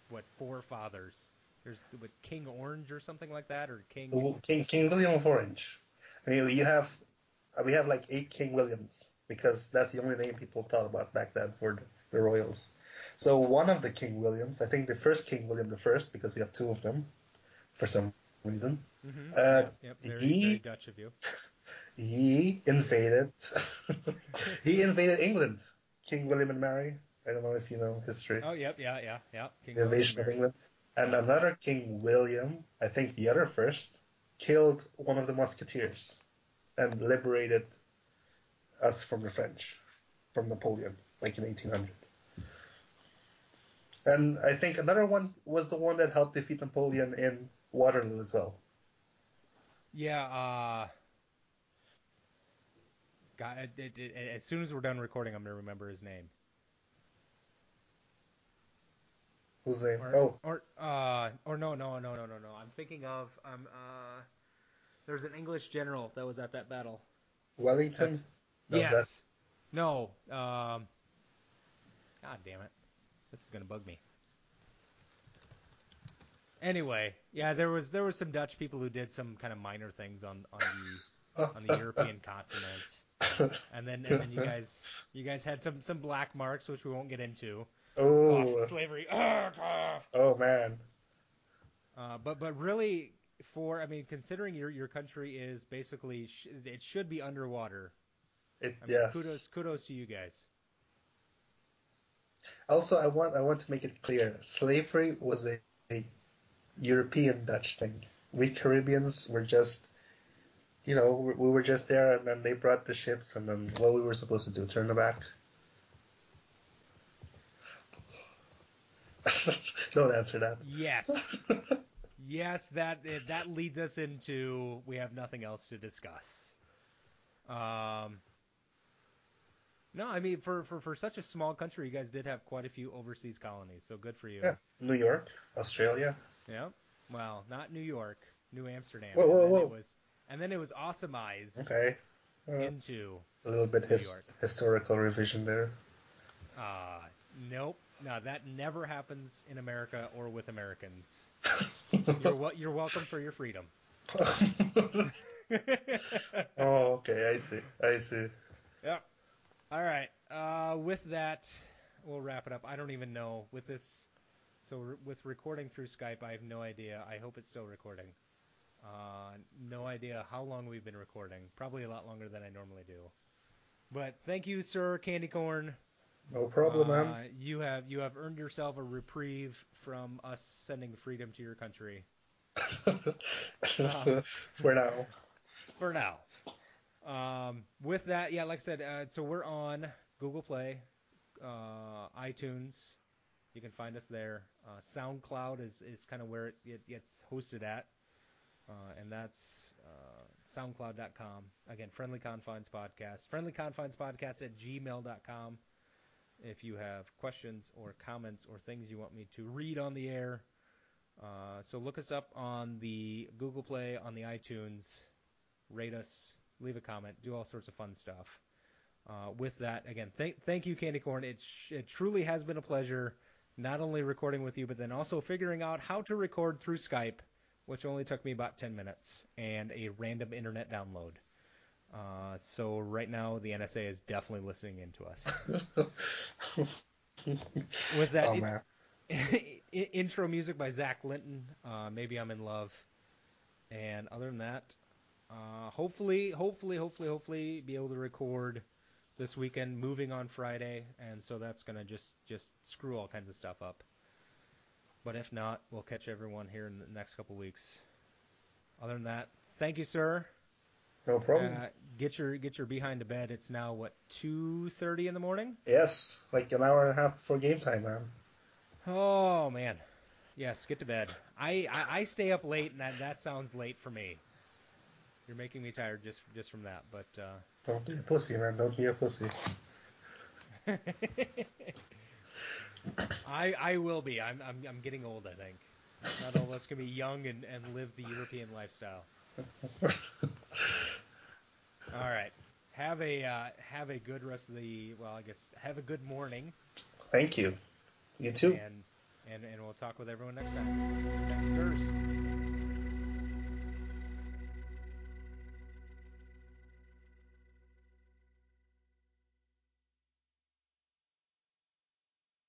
what forefathers? There's what King Orange or something like that, or King. King King William of Orange. I mean, you have uh, we have like eight King Williams because that's the only name people thought about back then for the, the royals. So one of the King Williams, I think the first King William the first, because we have two of them for some reason. Mhm. Uh, yep, yep, very, he- very Dutch of you. He invaded. he invaded England. King William and Mary. I don't know if you know history. Oh, yep, yeah, yeah, yeah. King the invasion of England. And another King William, I think the other first, killed one of the musketeers and liberated us from the French, from Napoleon, like in 1800. And I think another one was the one that helped defeat Napoleon in Waterloo as well. Yeah, uh, God, it, it, it, as soon as we're done recording, I'm gonna remember his name. Or, oh, or, uh, or no, no, no, no, no, no. I'm thinking of um, uh, there's an English general that was at that battle. Wellington. That's- No, yes. No. Um. God damn it. This is gonna bug me. Anyway, yeah, there was there was some Dutch people who did some kind of minor things on on the on the European continent, and then and then you guys you guys had some some black marks which we won't get into. oh, Cough, slavery. Ugh, cough. oh man. Uh, but but really, for I mean, considering your your country is basically sh- it should be underwater. It, I mean, yes. kudos kudos to you guys. Also, I want I want to make it clear: slavery was a, a European Dutch thing. We Caribbeans were just, you know, we we were just there, and then they brought the ships, and then what we were supposed to do? Turn them back? Don't answer that. Yes. Yes, that that leads us into we have nothing else to discuss. Um, no, I mean for, for, for such a small country, you guys did have quite a few overseas colonies, so good for you. Yeah, New York, Australia. Yeah. Well, not New York, New Amsterdam. Whoa, whoa, and whoa. it was and then it was awesomized Okay, uh, into a little bit his, historical revision there. uh nope. No, that never happens in America or with Americans. You're wel- you're welcome for your freedom. oh, okay, I see, I see. Yep. All right. Uh, with that, we'll wrap it up. I don't even know with this. So re- with recording through Skype, I have no idea. I hope it's still recording. Uh, no idea how long we've been recording. Probably a lot longer than I normally do. But thank you, sir, Candy Corn. No problem, Uh, man. You have you have earned yourself a reprieve from us sending freedom to your country For now. for now. Um, with that, yeah, like I said, uh, so we're on Google Play, uh, iTunes. You can find us there. Uh, SoundCloud is, is kind of where it, it gets hosted at, uh, and that's uh, SoundCloud.com. Again, Friendly Confines Podcast. Friendly Confines Podcast at gmail.com. If you have questions or comments or things you want me to read on the air, uh, so look us up on the Google Play, on the iTunes, rate us, leave a comment, do all sorts of fun stuff. Uh, with that, again, thank thank you, Candy Corn. It sh- it truly has been a pleasure, not only recording with you, but then also figuring out how to record through Skype, which only took me about ten minutes and a random internet download. Uh, so right now, the NSA is definitely listening into us. With that, oh. Intro music by Zach Linton. Uh, Maybe I'm in love. And other than that, uh, hopefully, hopefully, hopefully, hopefully, be able to record this weekend. Moving on Friday, and so that's gonna just just screw all kinds of stuff up. But if not, we'll catch everyone here in the next couple weeks. Other than that, thank you, sir. No problem. Uh, get your get your behind to bed. It's now what two thirty in the morning. yes, like an hour and a half before game time, man. Oh man, yes, get to bed. I, I, I stay up late, and that, that sounds late for me. You're making me tired just just from that, but uh, Don't be a pussy, man. Don't be a pussy. I I will be. I'm I'm I'm getting old. I think not all of us can be young and, and live the European lifestyle. All right, have a uh, have a good rest of the well. I guess have a good morning, Thank you. You too. and and and we'll talk with everyone next time. Thanks, sirs.